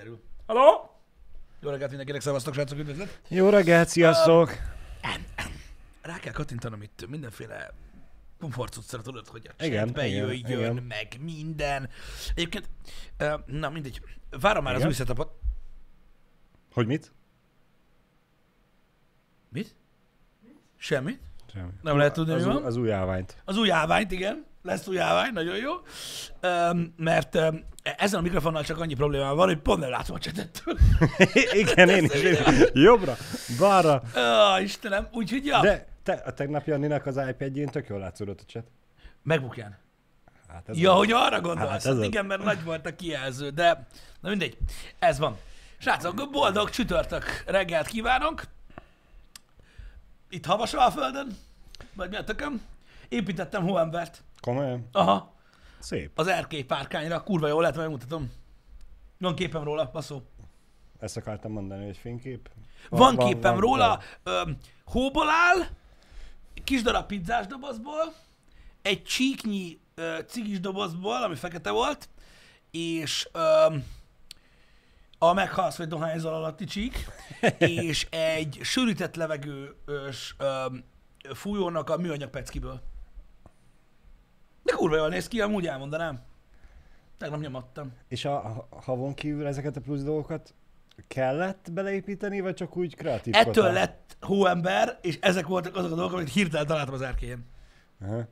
kiderül. Halló? Jó reggelt mindenkinek, szevasztok, srácok, üdvözlet! Jó reggelt, sziasztok! Rá kell kattintanom itt mindenféle komfortcuccra, tudod, hogy a Igen, chatbe igen, jöjjön, igen. meg minden. Egyébként, ö, na mindegy, várom már Igen. az új setupot. Hogy mit? Mit? Semmit? Semmi. Nem lehet tudni, az, mi van? az új állványt. Az új állványt, igen. Lesz új állvány, nagyon jó. Um, mert um, ezen a mikrofonnal csak annyi problémám van, hogy pont nem látom a csetettől. Igen, én is. Én. Jobbra, balra. Ó, Istenem, úgyhogy ja. De te, a tegnap Janninak az iPad-jén tök jól látszódott a chat. Megbukján. Hát ez Ja, az. hogy arra gondolsz. Hát ez igen, mert nagy volt a kijelző, de na mindegy. Ez van. Srácok, boldog csütörtök reggelt kívánok. Itt havas a földön, vagy mi a tököm. Építettem hóembert. Komolyan? Aha, Szép. az erkély párkányra. Kurva jó lehet, megmutatom. Van képem róla, baszó. Ezt akartam mondani, hogy fénykép. Van, van képem van, róla, ö, hóból áll, kis darab pizzás dobozból, egy csíknyi ö, cigis dobozból, ami fekete volt, és ö, a meghalsz vagy dohányzol alatti csík, és egy sűrített levegős ö, fújónak a műanyag peckiből. De kurva jól néz ki, amúgy elmondanám. Tegnap nyomattam. És a, a havon kívül ezeket a plusz dolgokat kellett beleépíteni, vagy csak úgy kreatív Ettől lett hóember, és ezek voltak azok a dolgok, amit hirtelen találtam az erkélyen. Aha.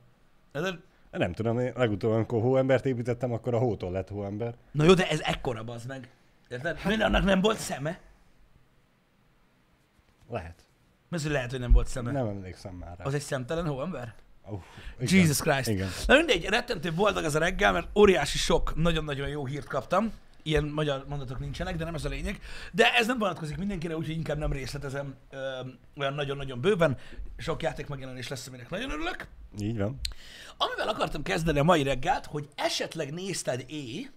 Ez- Nem tudom, én legutóbb, amikor hóembert építettem, akkor a hótól lett hóember. Na jó, de ez ekkora bazd meg. Érted? Hát, annak nem volt szeme. Lehet. Hogy lehet, hogy nem volt szeme. Nem emlékszem már rá. Az egy szemtelen hóember? Uh, igen. Jesus Christ. Igen. Na mindegy, rettentő boldog ez a reggel, mert óriási sok, nagyon-nagyon jó hírt kaptam. Ilyen magyar mondatok nincsenek, de nem ez a lényeg. De ez nem vonatkozik mindenkire, úgyhogy inkább nem részletezem ö, olyan nagyon-nagyon bőven. Sok játék megjelenés lesz, aminek nagyon örülök. Így van. Amivel akartam kezdeni a mai reggelt, hogy esetleg nézted é,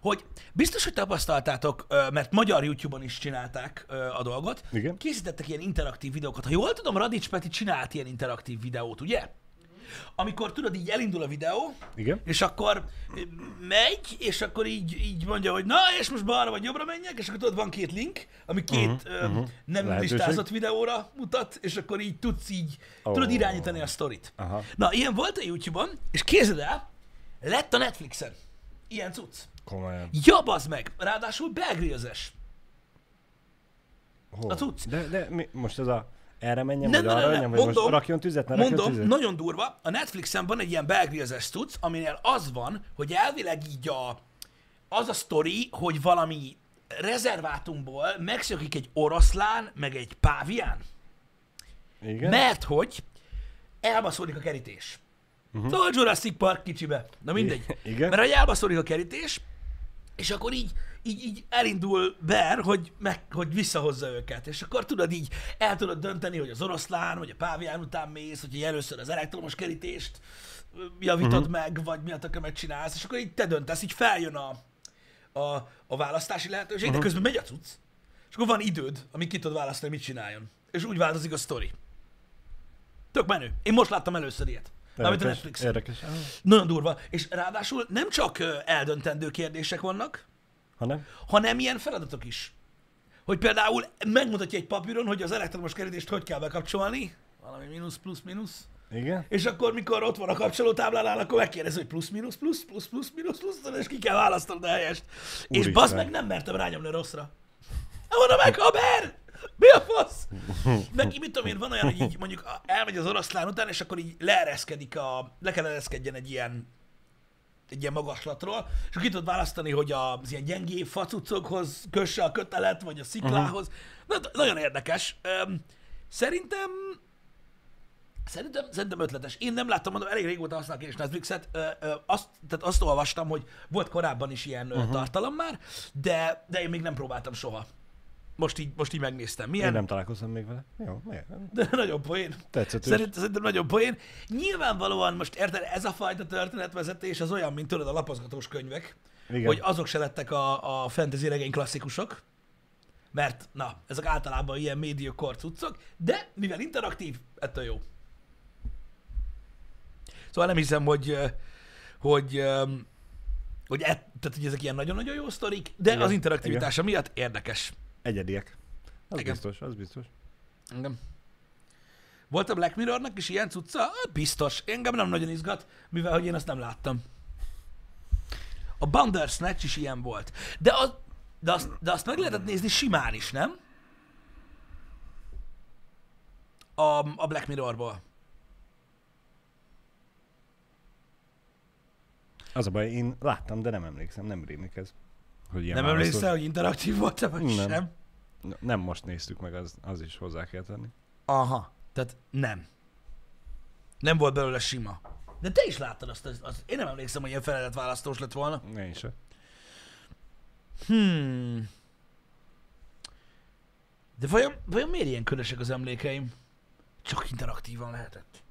hogy biztos, hogy tapasztaltátok, mert magyar YouTube-on is csinálták a dolgot. Igen. Készítettek ilyen interaktív videókat. Ha jól tudom, Radics Peti csinált ilyen interaktív videót, ugye? Amikor tudod, így elindul a videó, Igen. és akkor megy, és akkor így, így mondja, hogy na, és most balra vagy jobbra menjek, és akkor tudod, van két link, ami két uh-huh, uh-huh. nem Lehetőség. listázott videóra mutat, és akkor így tudsz így, oh. tudod irányítani a sztorit. Aha. Na, ilyen volt a YouTube-on, és képzeld el, lett a Netflixen. Ilyen cucc. Komolyan. Ja, bazd meg! Ráadásul belgrillzes. Hol? A cucc. De, de mi, most ez a erre menjen, Nem, vagy nem, arra menjen, vagy Mondom, most rakjon tüzet, ne rakjon Mondom, tüzet? nagyon durva. A Netflixen van egy ilyen belgrillzes cucc, aminél az van, hogy elvileg így a, az a sztori, hogy valami rezervátumból megszökik egy oroszlán, meg egy pávián, Igen? mert hogy elbaszódik a kerítés. Uh-huh. Szóval Jurassic Park kicsibe. Na mindegy. Igen. Mert hogy elbaszódik a kerítés, és akkor így, így, így elindul Ber, hogy, meg, hogy visszahozza őket. És akkor tudod így, el tudod dönteni, hogy az oroszlán, vagy a pávián után mész, hogy először az elektromos kerítést javítod uh-huh. meg, vagy mi a tökömet csinálsz, és akkor így te döntesz, így feljön a, a, a választási lehetőség, uh-huh. de közben megy a cucc. És akkor van időd, amíg ki tudod választani, mit csináljon. És úgy változik a sztori. Tök menő. Én most láttam először ilyet. Amit a Netflix. érdekes. Ah, Nagyon durva. És ráadásul nem csak eldöntendő kérdések vannak, Hanem? hanem ilyen feladatok is. Hogy például megmutatja egy papíron, hogy az elektromos kerítést hogy kell bekapcsolni, valami mínusz, plusz, mínusz, Igen? és akkor, mikor ott van a kapcsolótáblánál, akkor megkérdezi, hogy plusz, mínusz, plusz, plusz, plusz, mínusz, plusz, és ki kell választanod a helyest. és Úristen. bazd meg, nem mertem rányomni rosszra. Nem mondom meg, haber! Mi a fasz? Meg mit tudom én, van olyan, hogy így mondjuk elmegy az oroszlán után, és akkor így leereszkedik a, le kell ereszkedjen egy ilyen egy ilyen magaslatról, és akkor ki tudod választani, hogy az ilyen gyengébb facucokhoz kösse a kötelet, vagy a sziklához. Uh-huh. Na, nagyon érdekes. Szerintem Szerintem, szerintem ötletes. Én nem láttam, mondom, elég régóta használok én is Netflixet. Ö, ö, azt, tehát azt olvastam, hogy volt korábban is ilyen uh-huh. tartalom már, de, de én még nem próbáltam soha. Most így, most így megnéztem. Milyen? Én nem találkoztam még vele. Jó, miért? De nagyon poén. Tetszett. Szerint, szerintem nagyon poén. Nyilvánvalóan most érted, ez a fajta történetvezetés az olyan, mint tudod a lapozgatós könyvek, Igen. hogy azok se lettek a, a fantasy regény klasszikusok, mert na, ezek általában ilyen médiokor cuccok, de mivel interaktív, ettől jó. Szóval nem hiszem, hogy, hogy, hogy, e, tehát, hogy ezek ilyen nagyon-nagyon jó sztorik, de Igen, az interaktivitása miatt érdekes. Egyediek. Az Igen. biztos, az biztos. Engem. Volt a Black Mirrornak is ilyen cucca? Biztos. Engem nem nagyon izgat, mivel hogy én azt nem láttam. A Bandersnatch is ilyen volt. De, az, de, azt, de azt meg lehetett nézni simán is, nem? A, a Black Mirrorból. Az a baj, én láttam, de nem emlékszem, nem rémik ez. Hogy ilyen nem válaszol- emlékszel, hogy interaktív volt vagy Nem. sem? Nem most néztük meg, az, az is hozzá kell tenni. Aha. Tehát nem. Nem volt belőle sima. De te is láttad azt, azt, azt. én nem emlékszem, hogy ilyen feladatválasztós lett volna. Én se. Hmm. De vajon, vajon miért ilyen körösek az emlékeim? Csak interaktívan lehetett.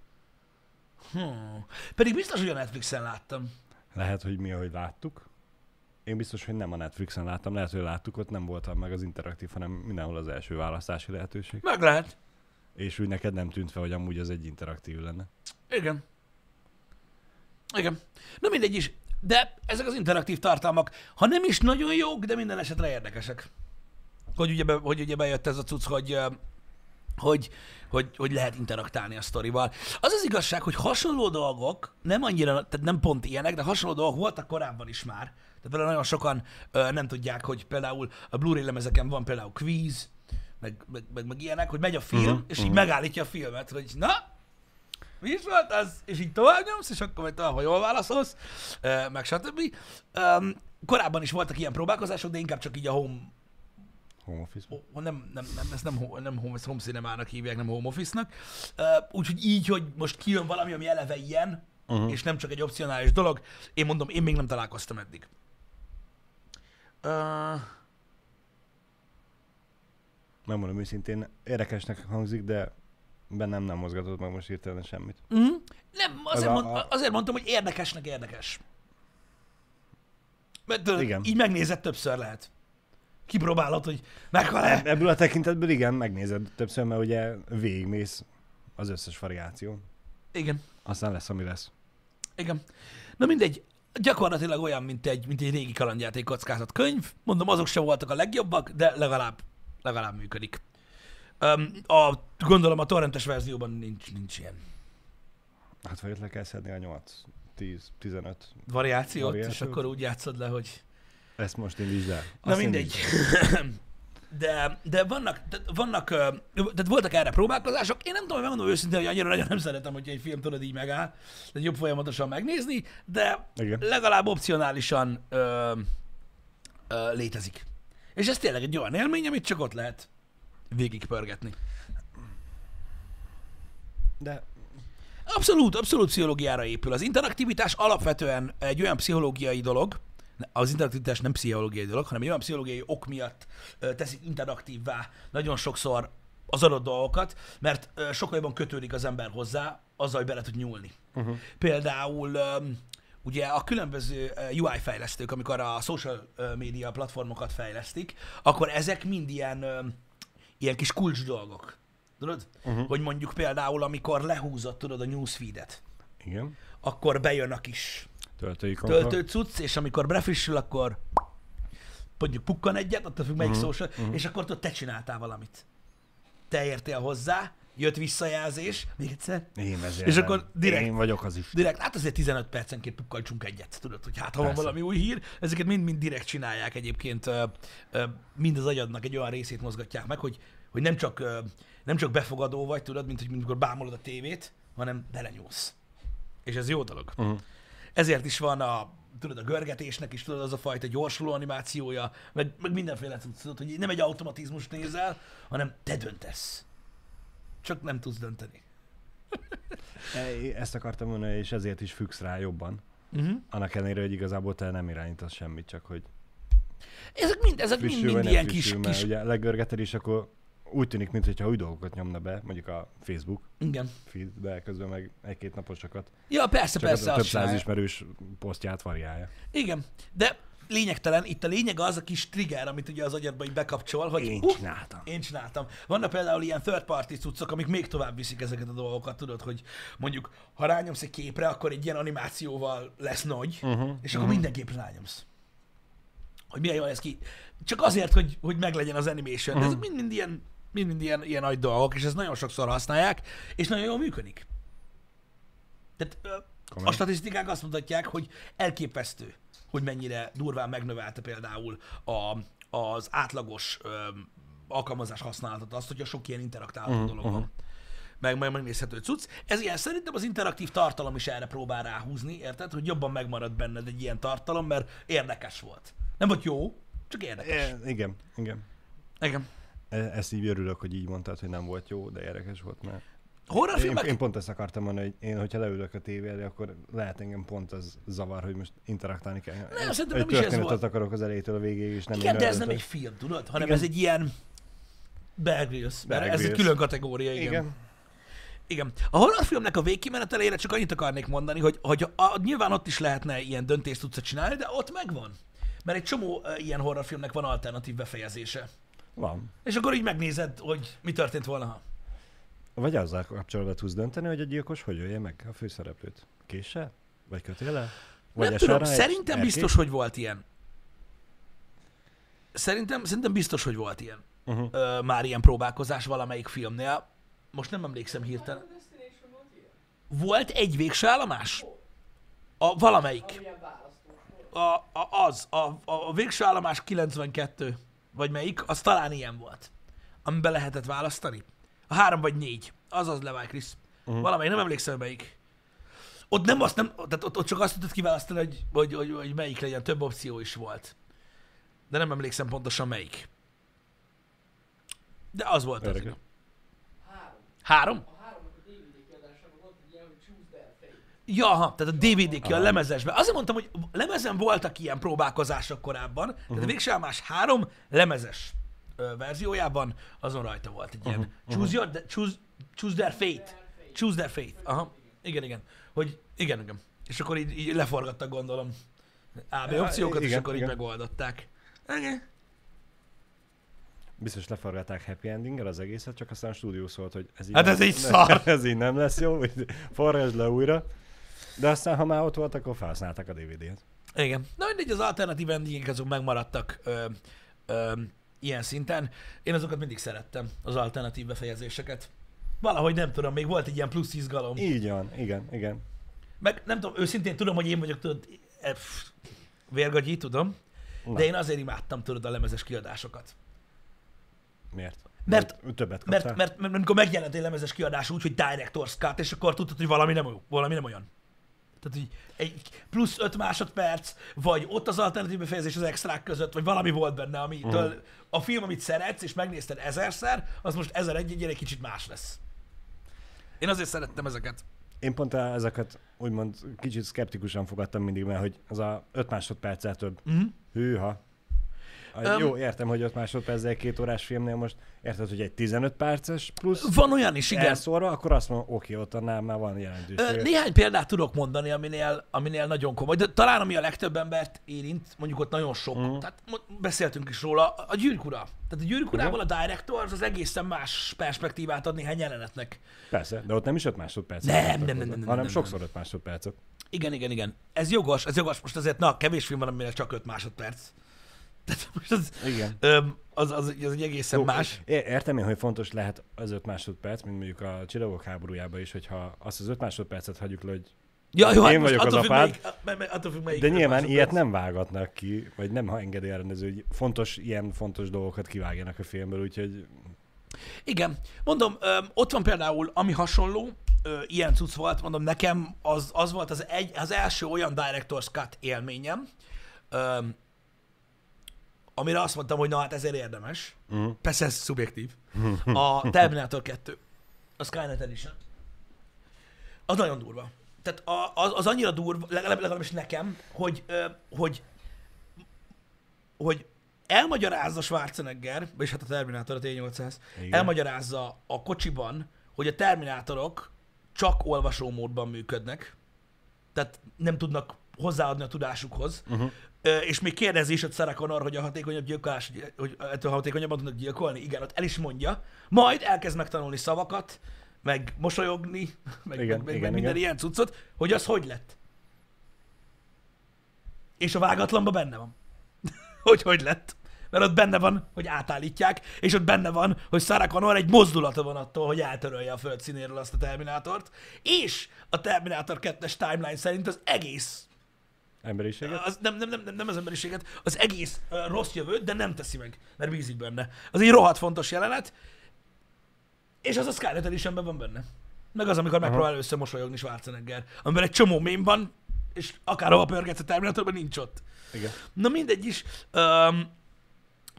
Hmm. Pedig biztos, hogy a Netflixen láttam. Lehet, hogy mi, ahogy láttuk. Én biztos, hogy nem a Netflixen láttam, lehet, hogy láttuk, ott nem voltam meg az interaktív, hanem mindenhol az első választási lehetőség. Meg lehet. És úgy neked nem tűnt fel, hogy amúgy az egy interaktív lenne. Igen. Igen. Na mindegy is. De ezek az interaktív tartalmak, ha nem is nagyon jók, de minden esetre érdekesek. Hogy ugye, be, hogy ugye bejött ez a cucc, hogy, hogy, hogy, hogy lehet interaktálni a sztorival. Az az igazság, hogy hasonló dolgok, nem annyira, tehát nem pont ilyenek, de hasonló dolgok voltak korábban is már. Tehát például nagyon sokan ö, nem tudják, hogy például a Blu-ray lemezeken van például quiz, meg, meg, meg, meg ilyenek, hogy megy a film, uh-huh, és így mhm. megállítja a filmet, hogy na, mi is volt az? És így tovább nyomsz, és akkor majd tovább, ha jól válaszolsz, ö, meg stb. Um, korábban is voltak ilyen próbálkozások, de inkább csak így a home, Home office. oh, nem, nem, nem, ezt nem, nem home, ezt home cinemának hívják, nem home office-nak. Uh, úgyhogy így, hogy most kijön valami, ami eleve ilyen, Uh-huh. és nem csak egy opcionális dolog, én mondom, én még nem találkoztam eddig. Uh, Megmondom őszintén, érdekesnek hangzik, de bennem nem mozgatott meg most hirtelen semmit. mm, nem, azért, a- mond, azért mondtam, hogy érdekesnek érdekes. Mert tudod, Igen. így megnézed többször lehet. Kipróbálod, hogy meghal-e. Ebből a tekintetből igen, megnézed többször, mert ugye végigmész az összes variáció. Igen. Aztán lesz, ami lesz. Igen. Na mindegy, gyakorlatilag olyan, mint egy, mint egy régi kalandjáték kockázat könyv. Mondom, azok sem voltak a legjobbak, de legalább, legalább működik. Um, a, gondolom a torrentes verzióban nincs, nincs ilyen Hát vagy le kell szedni a 8, 10, 15. variációt, és Variációt. akkor úgy játszod le, hogy... Ezt most indítsd el. Na mindegy. De, de vannak, de vannak, tehát voltak erre próbálkozások. Én nem tudom, megmondom őszintén, hogy annyira nagyon nem szeretem, hogyha egy film tudod így megáll, de jobb folyamatosan megnézni, de Igen. legalább opcionálisan ö, ö, létezik. És ez tényleg egy olyan élmény, amit csak ott lehet végigpörgetni. De Abszolút, abszolút pszichológiára épül. Az interaktivitás alapvetően egy olyan pszichológiai dolog, az interaktivitás nem pszichológiai dolog, hanem egy olyan pszichológiai ok miatt teszik interaktívvá nagyon sokszor az adott dolgokat, mert sokkal jobban kötődik az ember hozzá, azzal, hogy bele tud nyúlni. uh-huh. Például ugye a különböző UI fejlesztők, amikor a social media platformokat fejlesztik, akkor ezek mind ilyen, ilyen kis kulcs dolgok. Tudod? Uh-huh. Hogy mondjuk például, amikor lehúzod, tudod, a newsfeedet, igen. akkor bejön a kis Töltői kontra. töltő cucc, és amikor befrissül, akkor mondjuk pukkan egyet, attól függ melyik uh-huh, social, uh-huh. és akkor tudod, te csináltál valamit. Te értél hozzá, jött visszajelzés, még egyszer, Én vezérlem. És akkor direkt- Én vagyok az is. direkt, hát azért 15 percenként pukkantsunk egyet, tudod, hogy hát ha van valami új hír, ezeket mind-mind direkt csinálják egyébként, ö, ö, mind az agyadnak egy olyan részét mozgatják meg, hogy, hogy nem, csak, ö, nem csak befogadó vagy, tudod, mint hogy amikor bámulod a tévét, hanem belenyúlsz. És ez jó dolog. Uh-huh. Ezért is van a, tudod, a görgetésnek is tudod, az a fajta gyorsuló animációja, meg, meg mindenféle tudod, hogy nem egy automatizmus nézel, hanem te döntesz. Csak nem tudsz dönteni. Ezt akartam mondani, és ezért is függsz rá jobban. Uh-huh. Annak ellenére, hogy igazából te nem irányítasz semmit, csak hogy Ezek mind, ezek mind, frissül mind ilyen frissül, kis, kis ugye legörgeted is, akkor úgy tűnik, mintha új dolgokat nyomna be, mondjuk a Facebook Igen. feedbe, közben meg egy-két naposakat. Ja, persze, Csak persze, a több száz ismerős posztját variálja. Igen, de lényegtelen, itt a lényeg az a kis trigger, amit ugye az agyadba így bekapcsol, hogy Én hú, csináltam. Én csináltam. Vannak például ilyen third party cuccok, amik még tovább viszik ezeket a dolgokat, tudod, hogy mondjuk, ha rányomsz egy képre, akkor egy ilyen animációval lesz nagy, uh-huh, és akkor uh-huh. minden képre rányomsz. Hogy milyen jól ez ki. Csak azért, hogy, hogy meglegyen az animation. Uh-huh. De ezek mind-mind ilyen, mind-mind ilyen, ilyen nagy dolgok, és ezt nagyon sokszor használják, és nagyon jól működik. Tehát ö, a Komolyan. statisztikák azt mutatják, hogy elképesztő, hogy mennyire durván megnövelte például a, az átlagos ö, alkalmazás használatot, azt, hogyha sok ilyen interaktáló uh-huh, dolog van. Meg, meg megnézhető cucc. Ez ilyen szerintem az interaktív tartalom is erre próbál ráhúzni, érted? Hogy jobban megmarad benned egy ilyen tartalom, mert érdekes volt. Nem volt jó, csak érdekes. E, igen, igen. Igen. E- Ezt így örülök, hogy így mondtad, hogy nem volt jó, de érdekes volt, mert én, Horrorfilmek? én pont ezt akartam mondani, hogy én, hogyha leülök a tévére, akkor lehet engem pont az zavar, hogy most interaktálni kell. Nem, szerintem egy nem is ez volt. akarok az elejétől a végéig, és nem Igen, én de ez nem egy film, tudod? Hanem Igen. ez egy ilyen Bear Grylls. Bear Mert ez egy külön kategória, igen. Igen. Igen. A horrorfilmnek a végkimenetelére csak annyit akarnék mondani, hogy, hogy a, a, nyilván ott is lehetne ilyen döntést tudsz csinálni, de ott megvan. Mert egy csomó uh, ilyen horrorfilmnek van alternatív befejezése. Van. És akkor így megnézed, hogy mi történt volna, ha. Vagy azzal kapcsolatban tudsz dönteni, hogy a gyilkos hogy ölje meg a főszereplőt? Késsel? Vagy kötéle? Vagy Nem tudom, szerintem erkély? biztos, hogy volt ilyen. Szerintem, szerintem biztos, hogy volt ilyen. Uh-huh. Ö, már ilyen próbálkozás valamelyik filmnél. Most nem emlékszem hirtelen. Volt egy végső állomás? A valamelyik. A, a, az, a, a végső állomás 92, vagy melyik, az talán ilyen volt. Amiben lehetett választani. A három vagy négy. Az az Levi Chris. Uh-huh. Valamelyik, nem emlékszem melyik. Ott nem azt nem, tehát ott, ott csak azt tudod kiválasztani, hogy, hogy, hogy, hogy melyik legyen, több opció is volt. De nem emlékszem pontosan melyik. De az volt az. Érdekes. igen. Három. Három? A háromnak a DVD kiadásában volt egy ilyen, hogy Choose Their Fate. Ja, aha, tehát a DVD ki a Aha. lemezesben. Azért mondtam, hogy lemezen voltak ilyen próbálkozások korábban, uh-huh. tehát a Végsálmás három lemezes ö, verziójában azon rajta volt egy ilyen uh-huh. choose, your, de- choose, choose their fate. Choose their fate. Aha. Igen, igen. Hogy igen, igen. És akkor így, így leforgattak, gondolom, AB opciókat, és igen, akkor így igen. megoldották. Igen. Biztos leforgatták happy endinggel az egészet, csak aztán a stúdió szólt, hogy ez így, Hát ez így szar. ez így nem lesz jó, hogy forrasd le újra. De aztán, ha már ott volt, akkor felhasználták a DVD-t. Igen. Na mindegy, az alternatív endingek azok megmaradtak ö, ö, ilyen szinten. Én azokat mindig szerettem, az alternatív befejezéseket. Valahogy nem tudom, még volt egy ilyen plusz izgalom. Így van, igen, igen. Meg nem tudom, őszintén tudom, hogy én vagyok, tudod, e, pff, vérgagyi, tudom, Na. de én azért imádtam, tudod, a lemezes kiadásokat. Miért? Mert- Mert többet kaptál? Mert, mert, mert amikor megjelent egy lemezes kiadás úgy, hogy Director's Cut, és akkor tudtad, hogy valami nem, valami nem olyan. Tehát így egy plusz 5 másodperc, vagy ott az alternatív befejezés az extrák között, vagy valami volt benne, amitől Mhm. a film, amit szeretsz, és megnézted ezerszer, az most ezer egy egy kicsit más lesz. Én azért szerettem ezeket. Én pont ezeket úgymond kicsit szkeptikusan fogadtam mindig, mert hogy az a 5 másodperccel több. Mhm. Hűha. Um, Jó, értem, hogy 5 másodperc egy két órás filmnél most érted, hogy egy 15 perces plusz Van olyan is, igen. elszórva, akkor azt mondom, oké, ott annál már van jelentőség. Néhány példát tudok mondani, aminél, aminél nagyon komoly, de talán ami a legtöbb embert érint, mondjuk ott nagyon sok, mm. tehát beszéltünk is róla, a gyűrűk ura. Tehát a gyűrűk urával a director az egészen más perspektívát ad néhány jelenetnek. Persze, de ott nem is 5 másodpercet. Nem, nem, nem, nem, nem, Hanem nem, sokszor 5 másodpercet. Igen, igen, igen. Ez jogos, ez jogos. Most azért, na, kevés film van, aminél csak 5 másodperc. Tehát most az, Igen. öm, az, az, az egy egészen Jó, más. Értem én, hogy fontos lehet az 5 másodperc, mint mondjuk a csillagok háborújában is, hogyha azt az 5 másodpercet hagyjuk le, hogy Ja, jó, hát Én most vagyok az apád. melyik, me- me- attól függ, melyik De öt nyilván ilyet nem vágatnak ki, vagy nem engedi a rendező, hogy fontos, ilyen fontos dolgokat kivágjanak a filmből, úgyhogy Igen, mondom, ott van például, ami hasonló, ilyen cucc volt, mondom, nekem az, az volt az, egy, az első olyan Director's Cut élményem, amire azt mondtam, hogy na hát ezért érdemes. uh-huh. Persze ez szubjektív. A Terminator 2, a Skynet Edition. Az nagyon durva. Tehát a, az, az annyira durva, legalább, legalábbis nekem, hogy, hogy, hogy elmagyarázza Schwarzenegger, és hát a Terminátor a T-800, Igen. elmagyarázza a kocsiban, hogy a Terminátorok csak olvasómódban működnek, tehát nem tudnak hozzáadni a tudásukhoz, uh-huh. És még kérdezi is, hogy Sarah Connor, hogy a hatékonyabb gyilkolás, hogy- ettől hatékonyabban tudnak gyilkolni, igen, ott el is mondja, majd elkezd megtanulni szavakat, meg mosolyogni, meg, Igen, meg, igen, meg minden igen. ilyen cuccot, hogy az hogy lett. És a vágatlanban benne van. hogy hogy lett. Mert ott benne van, hogy átállítják, és ott benne van, hogy Sarah Connor egy mozdulata van attól, hogy eltörölje a föld színéről azt a Terminátort, és a Terminátor 2-es timeline szerint az egész, Emberiséget? az nem, nem, nem, nem, nem az emberiséget, az egész uh, rossz jövőt, de nem teszi meg, mert bízik benne. Az egy rohadt fontos jelenet, és az a Scarlet Editionben van benne. Meg az, amikor megpróbál először mosolyogni Schwarzenegger, amiben egy csomó mém van, és akárhova pörgetsz a Terminatorban, nincs ott. Igen. Na mindegy is. Um,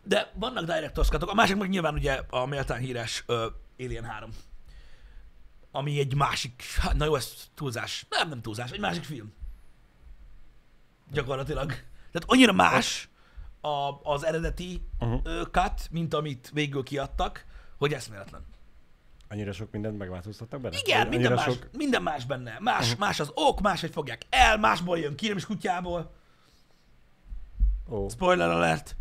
de vannak director's cutok. A másik meg nyilván ugye a méltán híres uh, Alien 3. Ami egy másik, hát na jó, ez túlzás. Nem, nem túlzás, egy másik film. Gyakorlatilag. Tehát annyira más a, az eredeti Uh-huh. uh, cut, mint amit végül kiadtak, hogy eszméletlen. Annyira sok mindent megváltoztattak benne? Igen, Annyira minden más, sok... minden más benne. Más, uh-huh. más az ok, máshogy fogják el, másból jön ki, nem is kutyából. Ó, Spoiler alert.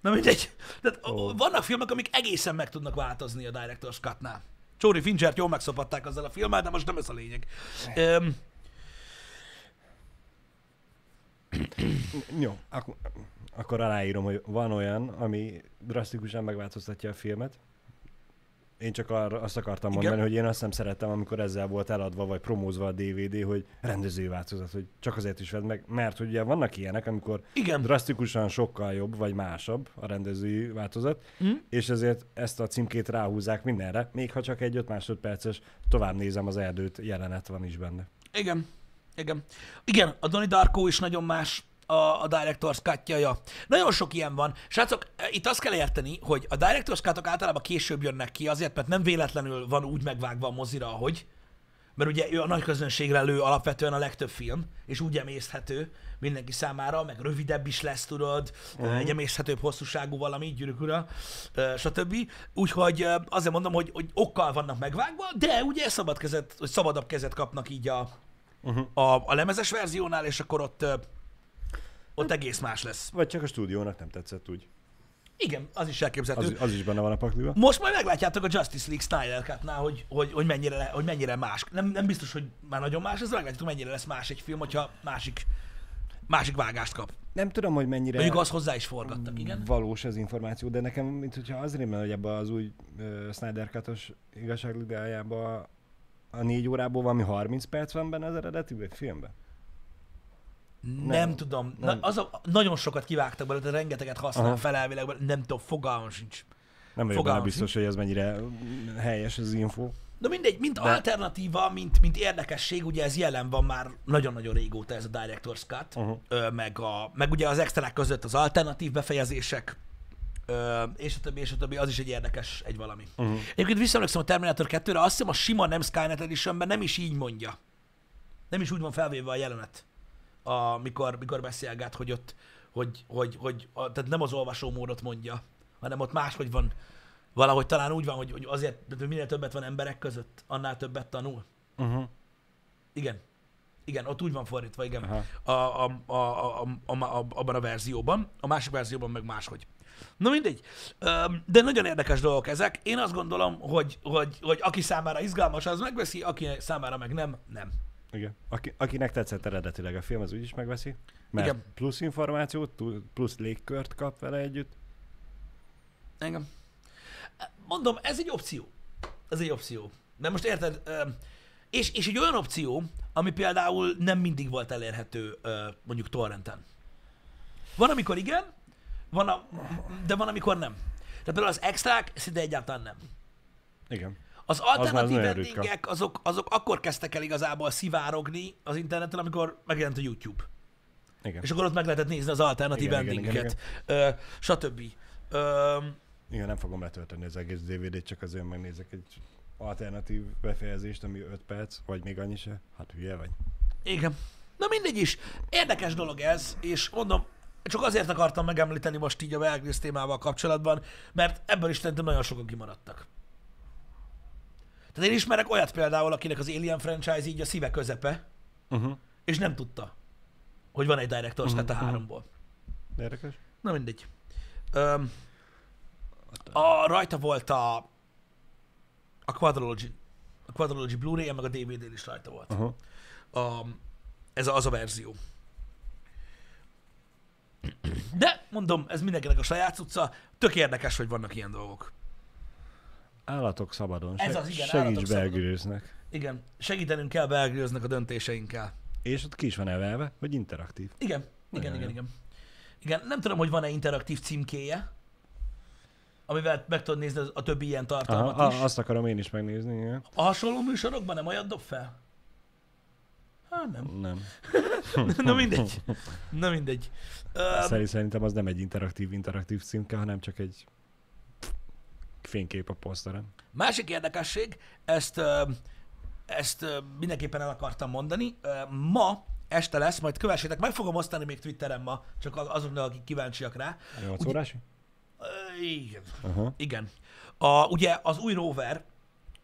Na mindegy. Tehát oh. vannak filmek, amik egészen meg tudnak változni a Director's Cut-nál. Csóri Finchert jól megszopatták azzal a filmmel, de most nem ez a lényeg. Um, Jó, akkor, akkor aláírom, hogy van olyan, ami drasztikusan megváltoztatja a filmet. Én csak arra, azt akartam Igen. mondani, hogy én azt nem szerettem, amikor ezzel volt eladva, vagy promózva a DVD, hogy rendezői változat, hogy csak azért is vedd meg, mert hogy ugye vannak ilyenek, amikor igen. drasztikusan sokkal jobb, vagy másabb a rendezői változat, Hm? és ezért ezt a címkét ráhúzzák mindenre, még ha csak egy 5 másodperces tovább nézem az erdőt, jelenet van is benne. Igen. Igen. Igen, a Donnie Darko is nagyon más a, a Director's cut ja. Nagyon sok ilyen van. Srácok, itt azt kell érteni, hogy a Director's cut általában később jönnek ki, azért, mert nem véletlenül van úgy megvágva a mozira, ahogy. Mert ugye ő a nagy közönségre lő alapvetően a legtöbb film, és úgy emészthető mindenki számára, meg rövidebb is lesz, tudod, uh-huh. egy emészhetőbb hosszúságú valami, gyűrűk ura, ö, stb. Úgyhogy azért mondom, hogy, hogy okkal vannak megvágva, de ugye szabad kezet, vagy szabadabb kezet kapnak így a, Uh-huh. a, a lemezes verziónál, és akkor ott, ott egész más lesz. Vagy csak a stúdiónak nem tetszett úgy. Igen, az is elképzelhető. Az, az is benne van a pakliba. Most majd meglátjátok a Justice League Snyder Cut-nál, hogy, hogy, hogy, mennyire, le- hogy mennyire más. Nem, nem biztos, hogy már nagyon más, ez meglátjátok, mennyire lesz más egy film, hogyha másik, másik vágást kap. Nem tudom, hogy mennyire Mondjuk azt hozzá is forgattak, igen? valós az információ, de nekem, mint hogyha az rémel, hogy ebbe az új uh, Snyder Cut-os igazságligájába a négy órából valami 30 perc van benne az eredeti filmben. Nem, Nem. tudom. Nem. Na, az a, nagyon sokat kivágtak belőle, rengeteget használ Aha. fel elvileg, nem tudom, fogalmam sincs. Nem vagyok benne biztos, hogy ez mennyire helyes az info. De mindegy, mint De- alternatíva, mint, mint érdekesség, ugye ez jelen van már nagyon-nagyon régóta ez a Director's Cut, Uh-huh. meg, a, meg ugye az extrák között az alternatív befejezések, ö, és a többi, és a többi, az is egy érdekes egy valami. Uh-huh. Egyébként visszaemlékszem a Terminator 2-re, azt hiszem a sima nem Skynet Editionben nem is így mondja. Nem is úgy van felvéve a jelenet, a, mikor, mikor beszélget, hogy ott, hogy, hogy, hogy a, tehát nem az olvasó módot mondja, hanem ott máshogy van. Valahogy talán úgy van, hogy, hogy azért, hogy minél többet van emberek között, annál többet tanul. Uh-huh. Igen. Igen, ott úgy van fordítva, igen. A, a, a, a, a, a, a, abban a verzióban. A másik verzióban meg máshogy. Na mindegy. De nagyon érdekes dolgok ezek. Én azt gondolom, hogy, hogy, hogy aki számára izgalmas, az megveszi, aki számára meg nem, nem. Igen. Aki, akinek tetszett eredetileg a film, az úgyis megveszi. Mert Igen. Plusz információt, plusz légkört kap vele együtt. Engem. Mondom, ez egy opció. Ez egy opció. De most érted, és, és egy olyan opció, ami például nem mindig volt elérhető mondjuk torrenten. Van, amikor igen, van a, de van, amikor nem. Tehát például az extrák szinte egyáltalán nem. Igen. Az alternatív ritka. endingek, azok, azok akkor kezdtek el igazából szivárogni az interneten, amikor megjelent a YouTube. Igen. És akkor ott meg lehetett nézni az alternatív Igen, igen, endingeket, ö, stb. Ö, Igen, nem fogom letölteni az egész DVD-t, csak azért megnézek egy alternatív befejezést, ami 5 perc, vagy még annyi se. Hát hülye vagy. Igen. Na mindegy is. Érdekes dolog ez, és mondom, csak azért akartam megemlíteni most így a Bear Grylls témával kapcsolatban, mert ebből is szerintem nagyon sokan kimaradtak. Tehát én ismerek olyat például, akinek az Alien franchise így a szíve közepe, Uh-huh. és nem tudta, hogy van egy Director's Cut a Mhm, mhm. háromból. Érdekes. Na mindegy. Öm, a, rajta volt a, a Quadrology, a Quadrology Blu-ray, meg a DVD-n is rajta volt. Aha. A, ez a, az a verzió. De, mondom, ez mindenkinek a saját cucca. Tök érdekes, hogy vannak ilyen dolgok. Állatok szabadon. Ez az, igen, Segíts belgőznek. Igen, segítenünk kell belgőznek a döntéseinkkel. És ott ki is van evelve, hogy interaktív. Igen, igen, igen, igen. Igen, nem tudom, hogy van-e interaktív címkéje, amivel meg tudod nézni a többi ilyen Aha, tartalmat is. a, azt akarom én is megnézni, igen. A hasonló műsorokban nem olyat dob fel? Hát nem. Nem. Na mindegy. Na mindegy. Szerint, szerintem az nem egy interaktív, interaktív címke, hanem csak egy fénykép a poszteren. Másik érdekesség, ezt, ezt mindenképpen el akartam mondani. Ma este lesz, majd kövessétek, meg fogom osztani még Twitteren ma, csak azoknak, akik kíváncsiak rá. A 8 órási? Ö, Igen. Aha. Igen. A, ugye az új rover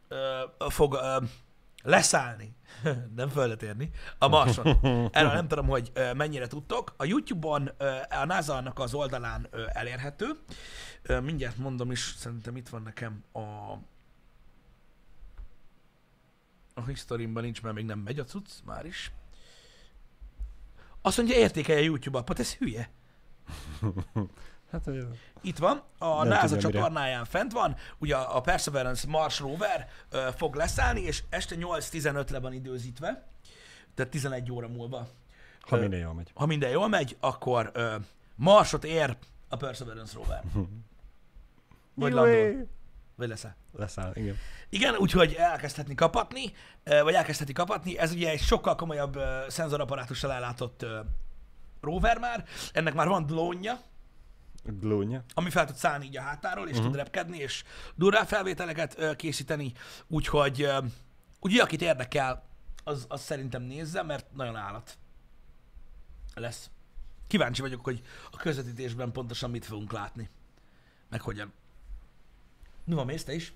ö, fog ö, leszállni, nem földet érni, a Marson. Erről nem tudom, hogy mennyire tudtok. A YouTube-on, a NASA-nak az oldalán elérhető. Mindjárt mondom is, szerintem itt van nekem a a historimban nincs, mert még nem megy a cucc, már is. Azt mondja, értékelje YouTube appot, ez hülye. Hát, hogy Itt van, a Nem NASA mire. csatornáján fent van, ugye a Perseverance Mars rover ö, fog leszállni, és este 8.15-re van időzítve, tehát 11 óra múlva. ha Ö, minden jól megy. Ha minden jól megy, akkor ö, Marsot ér a Perseverance rover. Vagy landol, vagy leszáll. Leszáll, igen. Igen, úgyhogy elkezdhetni kapatni, vagy elkezdheti kapatni. Ez ugye egy sokkal komolyabb szenzoraparátussal ellátott rover már. Ennek már van drónja, Glónya. ami fel tud szállni így a hátáról, és uh-huh. tud repkedni, és durrá felvételeket ö, készíteni, úgyhogy ö, ugye akit érdekel, az, az szerintem nézze, mert nagyon állat lesz. Kíváncsi vagyok, hogy a közvetítésben pontosan mit fogunk látni. Meg hogyan. Mi van, mész te is?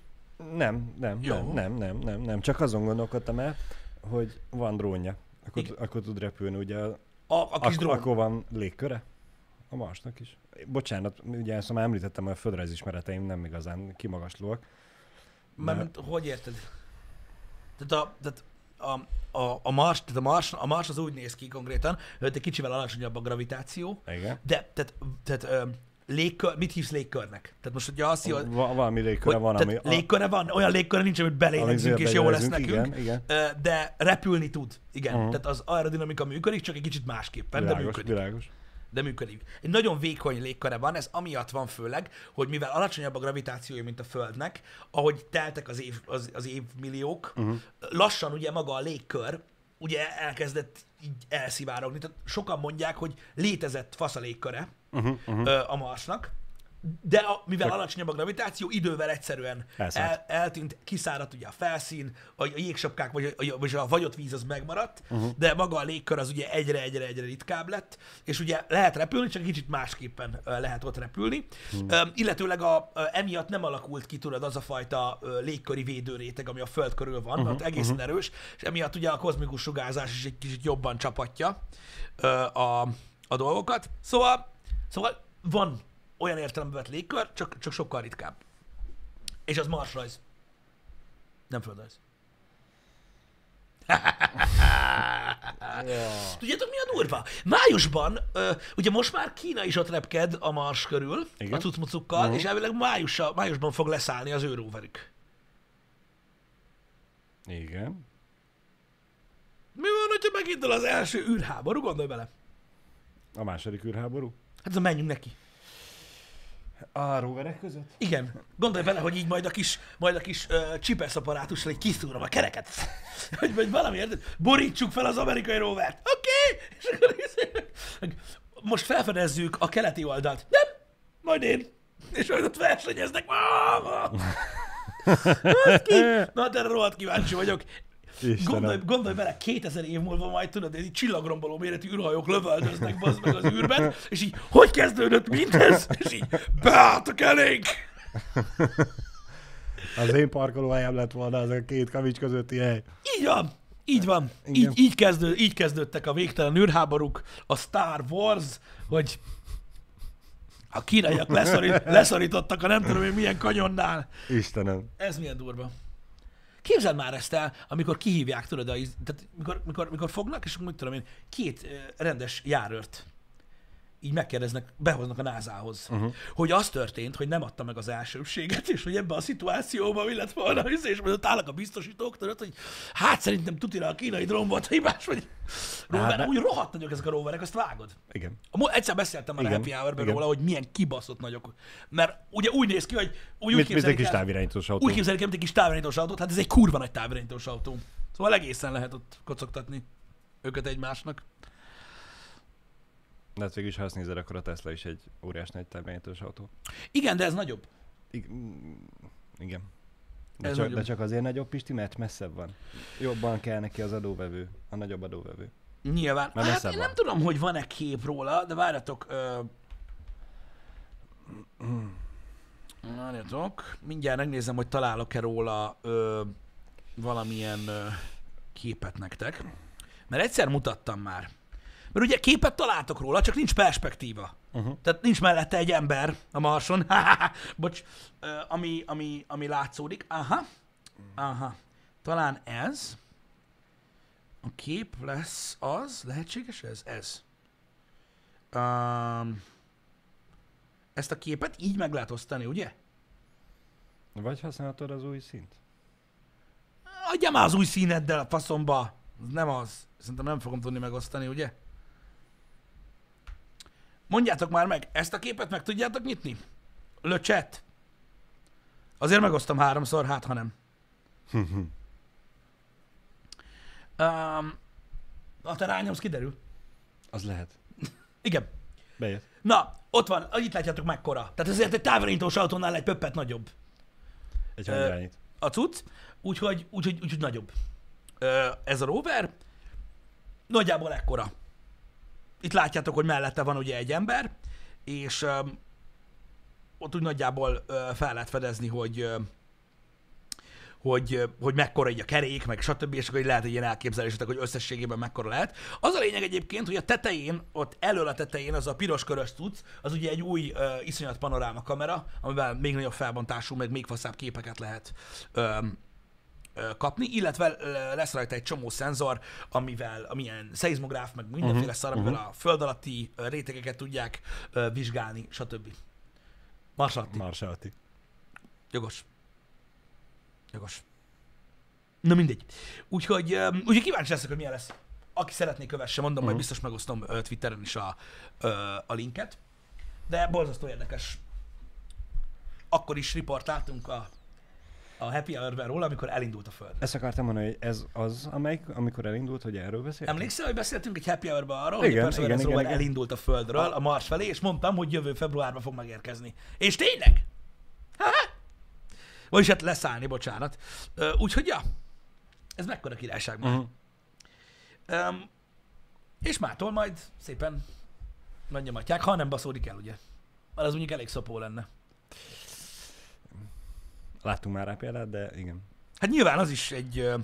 Nem, nem, Jó. nem, nem, nem, nem, nem. Csak azon gondolkodtam el, hogy van drónja. Akkor, Igen. akkor tud repülni, ugye a, A, a kis ak- drón. akkor van légköre? A Marsnak is. Bocsánat, ugye ezt már említettem, hogy a földrajz ismereteim nem igazán kimagaslóak. Mert, mint, hogy érted? Tehát a, tehát a, a, a, Mars, tehát a, Mars, a Mars az úgy néz ki konkrétan, hogy egy kicsivel alacsonyabb a gravitáció, Igen. de tehát, tehát ö, légkör, mit hívsz légkörnek? Tehát most ugye azt hogy, Va- valami légköre van, ami... tehát légköre van, olyan légköre nincs, amit belélegzünk, amit és jó lesz nekünk, Igen, igen. De repülni tud. Igen, Mhm. tehát az aerodinamika működik, csak egy kicsit másképpen, de Világos, működik. világos. De működik. Egy nagyon vékony légköre van, ez amiatt van főleg, hogy mivel alacsonyabb a gravitációja, mint a Földnek, ahogy teltek az, év, az, az évmilliók, uh-huh. lassan ugye maga a légkör ugye elkezdett így elszivárogni. Tehát sokan mondják, hogy létezett fasz a légköre Uh-huh, uh-huh. a Marsnak, de a, mivel Csak- alacsonyabb a gravitáció, idővel egyszerűen Elszállt. el, eltűnt, kiszáradt ugye a felszín, a, a jégsapkák vagy a, vagy a vagyott víz az megmaradt, uh-huh. de maga a légkör az ugye egyre-egyre-egyre ritkább lett, és ugye lehet repülni, csak kicsit másképpen lehet ott repülni. Uh-huh. illetőleg a, emiatt nem alakult ki, tudod, az a fajta légköri védőréteg, ami a Föld körül van, uh-huh. mert egészen uh-huh. erős, és emiatt ugye a kozmikus sugárzás is egy kicsit jobban csapatja a, a dolgokat. Szóval, szóval van olyan értelemben vett légkör, csak, csak sokkal ritkább. És az marsrajz. Nem földrajz. Tudjátok mi a durva? Májusban, ö, ugye most már Kína is ott repked a Mars körül, Igen. a cucmucukkal, Mhm. és elvileg május, májusban fog leszállni az ő roverük. Igen. Mi van, hogyha megindul az első űrháború? Gondolj bele. A második űrháború? Hát menjünk neki. A roverek között? Igen. Gondolj bele, hogy így majd a kis, majd a kis uh, csipesz apparátussal kiszúrom a kereket. hogy vagy valami, érted? Borítsuk fel az amerikai rovert. Oké? Okay? És akkor így- most felfedezzük a keleti oldalt. Nem, majd én. És majd ott versenyeznek. Ki? Na, de rohadt kíváncsi vagyok. Istenem. Gondolj, gondolj bele, 2000 év múlva majd tudod, egy csillagromboló méretű űrhajók lövöldöznek bazd meg az űrben, és így, hogy kezdődött mindez? És így, beálltak elénk! Az én parkolóhelyem lett volna az a két kavics közötti hely. Így van, így van. Igen. Így, így, kezdő, így kezdődtek a végtelen űrháborúk, a Star Wars, hogy a kínaiak leszorít, leszorítottak a nem tudom én milyen kanyonnál. Istenem. Ez milyen durva. Képzeld már ezt el, amikor kihívják, tudod, a, tehát mikor, mikor, mikor fognak, és mit tudom én, két rendes járőrt így megkérdeznek, behoznak a názához, uh-huh. hogy az történt, hogy nem adta meg az elsőbséget, és hogy ebben a szituációban mi lett volna, és ott állnak a biztosítók, tudod, hogy hát szerintem tutira a kínai drón volt hibás, vagy rover, de- úgy rohadt nagyok ezek a roverek, azt vágod. Igen. Egyszer beszéltem már a Happy igen. róla, hogy milyen kibaszott nagyok. Mert ugye úgy néz ki, hogy úgy, úgy Mint, mint egy képzelik kis távirányítós autó. úgy képzelik, el, mint egy kis távirányítós autót, hát ez egy kurva nagy távirányítós autó. Szóval egészen lehet ott kocogtatni őket egymásnak. De hát végül is, ha azt nézed, akkor a Tesla is egy óriás nagy távirányítós autó. Igen, de ez nagyobb. I- igen. De Ez csak, nagyobb. de csak azért nagyobb Pisti, mert messzebb van. Jobban kell neki az adóvevő, a nagyobb adóvevő. Nyilván. Mert hát én van. nem tudom, hogy van-e kép róla, de várjatok. Ö... Várjatok. Mindjárt megnézem, hogy találok-e róla ö, valamilyen ö, képet nektek. Mert egyszer mutattam már. Mert ugye képet találtok róla, csak nincs perspektíva. Uh-huh. Tehát nincs mellette egy ember a Marson, bocs, ami, ami, ami látszódik. Aha, aha. Talán ez. A kép lesz az, lehetséges ez? Ez. Um, ezt a képet így meg lehet osztani, ugye? Vagy használhatod az új szint? Adja már az új színeddel a faszomba. Ez nem az. Szerintem nem fogom tudni megosztani, ugye? Mondjátok már meg, ezt a képet meg tudjátok nyitni? Le chat. Azért megosztom háromszor, hát ha nem. Um, a te rányomsz, kiderül. Az lehet. Igen. Bejött. Na, ott van, itt látjátok mekkora. Tehát ezért egy távirányítós autónál egy pöppet nagyobb Egy hangyirányít. a cucc, úgyhogy, úgyhogy, úgyhogy nagyobb. Ö, ez a rover nagyjából ekkora. Itt látjátok, hogy mellette van ugye egy ember, és ö, ott úgy nagyjából ö, fel lehet fedezni, hogy ö, hogy, hogy mekkora így a kerék, meg stb. És akkor lehet egy ilyen elképzelésetek, hogy összességében mekkora lehet. Az a lényeg egyébként, hogy a tetején, ott elől a tetején az a piros körös cucc, az ugye egy új uh, iszonyat panoráma kamera, amivel még nagyobb felbontású, meg még faszább képeket lehet um, kapni, illetve lesz rajta egy csomó szenzor, amivel, amilyen szeizmográf, meg mindenféle uh-huh, szar, amivel uh-huh. a föld alatti rétegeket tudják vizsgálni, stb. Mars alatti. Marsalti. Jogos. Jogos. Na mindegy. Úgyhogy, úgyhogy kíváncsi leszek, hogy milyen lesz. Aki szeretné kövesse, mondom, majd biztos megosztom Twitteren is a, a linket. De borzasztó érdekes. Akkor is riportáltunk a, a Happy Hour-ben róla, amikor elindult a Föld. Ezt akartam mondani, hogy ez az, amelyik, amikor elindult, hogy erről beszélt? Emlékszel, hogy beszéltünk egy Happy Hour-ban arról, hogy a Igen, igen, igen, igen. elindult a Földről, a Mars felé, és mondtam, hogy jövő februárban fog megérkezni. És tényleg? Ha? Vagyis hát leszállni, bocsánat. Úgyhogy, ja, ez mekkora királyság már. Uh-huh. Um, és mától majd szépen megnyomatják, ha nem baszódik el, ugye? Mert az mondjuk elég szopó lenne. Láttunk már rá példát, de igen. Hát nyilván az is egy... ö,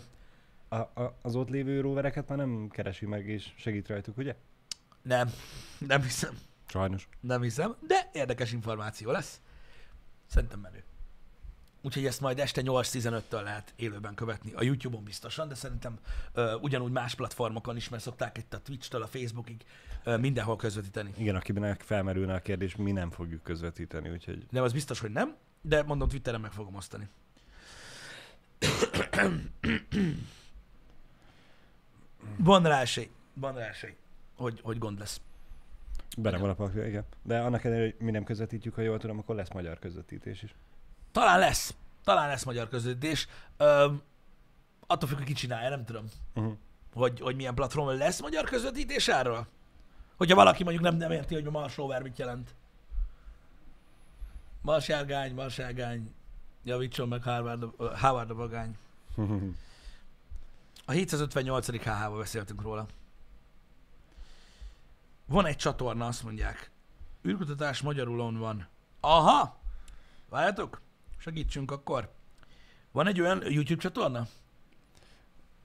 A, a, az ott lévő rovereket már nem keresi meg és segít rajtuk, ugye? Nem, nem hiszem. Sajnos. Nem hiszem, de érdekes információ lesz. Szerintem menő. Úgyhogy ezt majd este 8.15-től lehet élőben követni. A YouTube-on biztosan, de szerintem ö, ugyanúgy más platformokon is, mert szokták itt a Twitch-től a Facebookig ö, mindenhol közvetíteni. Igen, akiben felmerülne a kérdés, mi nem fogjuk közvetíteni, úgyhogy Nem, az biztos, hogy nem, de mondom, Twitteren meg fogom osztani. Van rá esély, van rá esély, hogy, hogy gond lesz. benne van a pakja, igen. De annak ellenére, hogy mi nem közvetítjük, ha jól tudom, akkor lesz magyar közvetítés is. Talán lesz, talán lesz magyar közvetítés. Ö, attól függ, hogy ki csinálja, nem tudom. Uh-huh. hogy, hogy milyen platformon lesz magyar közvetítés erről? Hogyha valaki mondjuk nem, nem érti, hogy a Mars Rover mit jelent. Marsjárgány, marsjárgány, javítson meg Harvard, Harvard a vagány. A 758. HH-ba beszéltünk róla. Van egy csatorna, azt mondják. űrkutatás magyarulon van. Aha! Várjátok? Segítsünk akkor. Van egy olyan YouTube csatorna?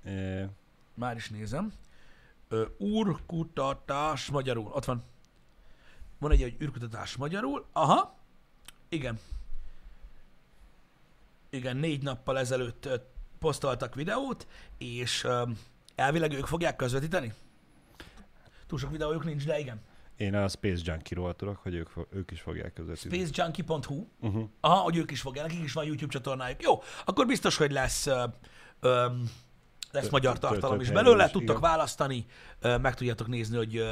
É, Már is nézem. Ö, űrkutatás magyarul. Ott van. Van egy, egy űrkutatás magyarul. Aha. Igen. Igen, négy nappal ezelőtt posztoltak videót, és elvileg ők fogják közvetíteni. Túl sok videójuk nincs, de igen. Én a Space Junkie-ról tudok, hogy ők, ők is fogják közvetíteni. Spacejunkie.hu Uh-huh. Aha, hogy ők is fogják, nekik is van YouTube csatornájuk. Jó, akkor biztos, hogy lesz, ö, ö, lesz magyar tartalom is belőle, tudtok választani, meg tudjátok nézni, hogy,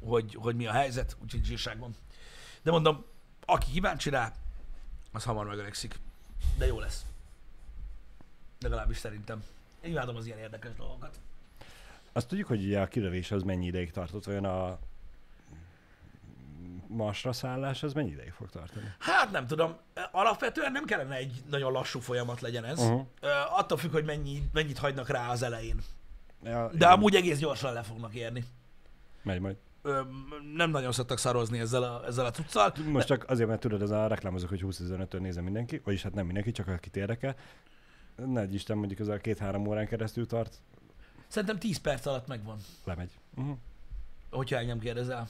hogy, hogy mi a helyzet, úgyhogy zsírság van. De mondom, aki kíváncsi rá, az hamar megöregszik. De jó lesz. Legalábbis szerintem. Én imádom az ilyen érdekes dolgokat. Azt tudjuk, hogy ugye a kilövés az mennyi ideig tartott, olyan a Marsra szállás, az mennyi ideig fog tartani? Hát nem tudom, alapvetően nem kellene egy nagyon lassú folyamat legyen ez. Uh-huh. Attól függ, hogy mennyi, mennyit hagynak rá az elején. Ja, De igen, amúgy egész gyorsan le fognak érni. Megy majd. Nem nagyon szoktak szarozni ezzel a, ezzel a cuccal. Most csak azért, mert tudod, ez a reklámozók, hogy 20-15-től nézem mindenki, vagyis hát nem mindenki, csak akit érdekel. Nagy Isten, mondjuk ez a két-három órán keresztül tart, Szerintem 10 perc alatt megvan, lemegy. Uh-huh. hogyha engem kérdezel.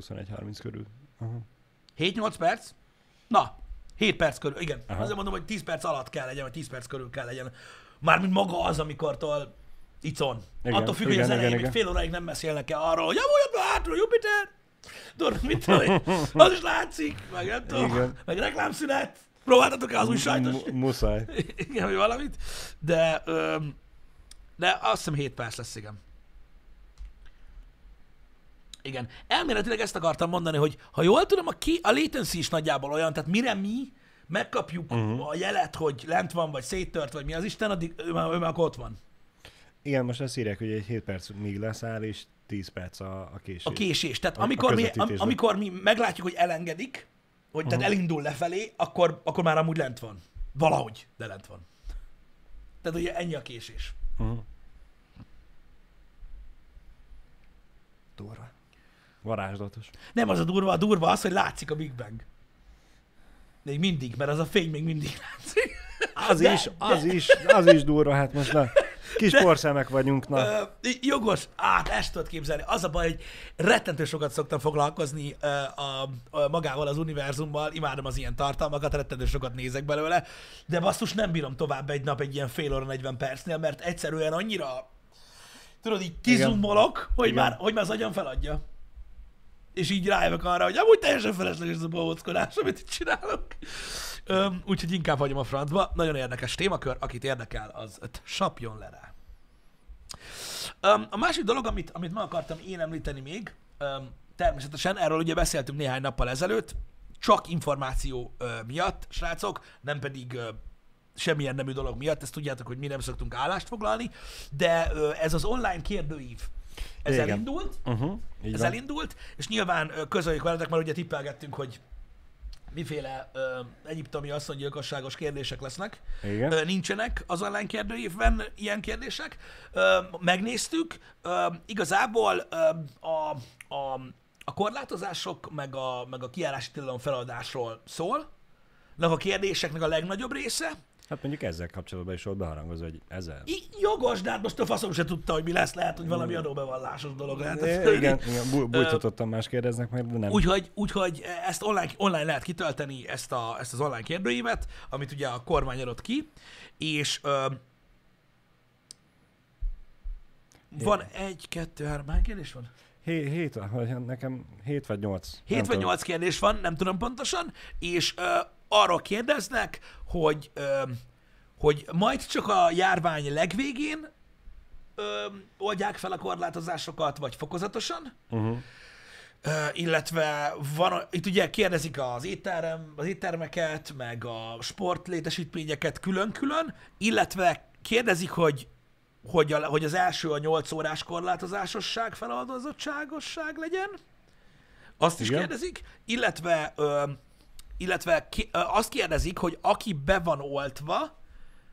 21-30 körül. Uh-huh. 7-8 perc? Na, 7 perc körül, igen. Aha. Azért mondom, hogy 10 perc alatt kell legyen, vagy 10 perc körül kell legyen. Mármint maga az, amikortól icon. Igen, Attól függ, hogy az igen, elején igen, még igen. fél óráig nem beszélnek el arról, hogy amúgy a hátul Jupiter. Tudod, mit tudom? Az is látszik, meg nem tudom, Igen. meg reklámszünet. Próbáltatok-e az új sajtos? Muszáj. igen, vagy valamit. De, öm, de azt hiszem 7 perc lesz, igen. Igen. Elméletileg ezt akartam mondani, hogy ha jól tudom, a, ki, a latency is nagyjából olyan, tehát mire mi megkapjuk uh-huh. a jelet, hogy lent van, vagy széttört, vagy mi az Isten, addig ő már, ő már ott van. Igen, most azt írják, hogy egy 7 perc míg leszáll, és 10 perc a, a késés. A késés. Tehát A- a amikor, mi, am, amikor mi meglátjuk, hogy elengedik, hogy tehát Mhm. elindul lefelé, akkor, akkor már amúgy lent van. Valahogy, de lent van. Tehát ugye ennyi a késés. Uh-huh. Durva. Varázslatos. Nem az a durva, a durva az, hogy látszik a Big Bang. Még mindig, mert az a fény még mindig látszik. Az De- is, az is, az is durva, hát most na. Kis porszemek vagyunk, na. Ö, jogos, át, ezt tudod képzelni. Az a baj, hogy rettentő sokat szoktam foglalkozni ö, a, a, magával az univerzummal, imádom az ilyen tartalmakat, rettentő sokat nézek belőle, de basszus nem bírom tovább egy nap egy ilyen fél óra 40 percnél, mert egyszerűen annyira, tudod, így kizumolok, hogy Igen. már, hogy már az agyam feladja. És így rájövök arra, hogy amúgy teljesen felesleges ez a bohóckodás, amit itt csinálok. Öm, úgyhogy inkább hagyom a francba. Nagyon érdekes témakör, akit érdekel, az sapjon le rá. Um, a másik dolog, amit, amit meg akartam én említeni még, um, természetesen erről ugye beszéltünk néhány nappal ezelőtt, csak információ uh, miatt, srácok, nem pedig uh, semmilyen nemű dolog miatt, ezt tudjátok, hogy mi nem szoktunk állást foglalni, de uh, ez az online kérdőív, ez Igen. elindult, Uh-huh. Ez van. elindult, és nyilván ö, közöljük veletek, mert ugye tippelgettünk, hogy miféle ö, egyiptomi asszonygyilkosságos kérdések lesznek. Igen. Ö, nincsenek az online kérdőívben ilyen kérdések. Ö, megnéztük, ö, igazából ö, a, a, a korlátozások meg a, meg a kiárási tilalom feladásról szól. a kérdéseknek a legnagyobb része. Hát mondjuk ezzel kapcsolatban is volt beharangozva, hogy ezzel. I- jogos, de hát most a faszom se tudta, hogy mi lesz. Lehet, hogy valami adóbevallásos dolog lehet. É, igen, igen, bú- bújtatottam, más kérdeznek meg, de nem. Úgyhogy, úgyhogy ezt online, online lehet kitölteni, ezt, a, ezt az online kérdőívet, amit ugye a kormány adott ki, és ö, van egy, kettő, három, hány kérdés van? Hé, hét, vagy nekem hét vagy nyolc. Nem Hét vagy tudom. nyolc kérdés van, nem tudom pontosan, és ö, arról kérdeznek, hogy, ö, hogy majd csak a járvány legvégén ö, oldják fel a korlátozásokat, vagy fokozatosan, Uh-huh. Ö, illetve van, itt ugye kérdezik az, étterem, az éttermeket, meg a sportlétesítményeket külön-külön, illetve kérdezik, hogy, hogy, a, hogy az első a 8 órás korlátozásosság, feloldozottságosság legyen. Azt is Igen. kérdezik, illetve, ö, illetve ki, azt kérdezik, hogy aki be van oltva,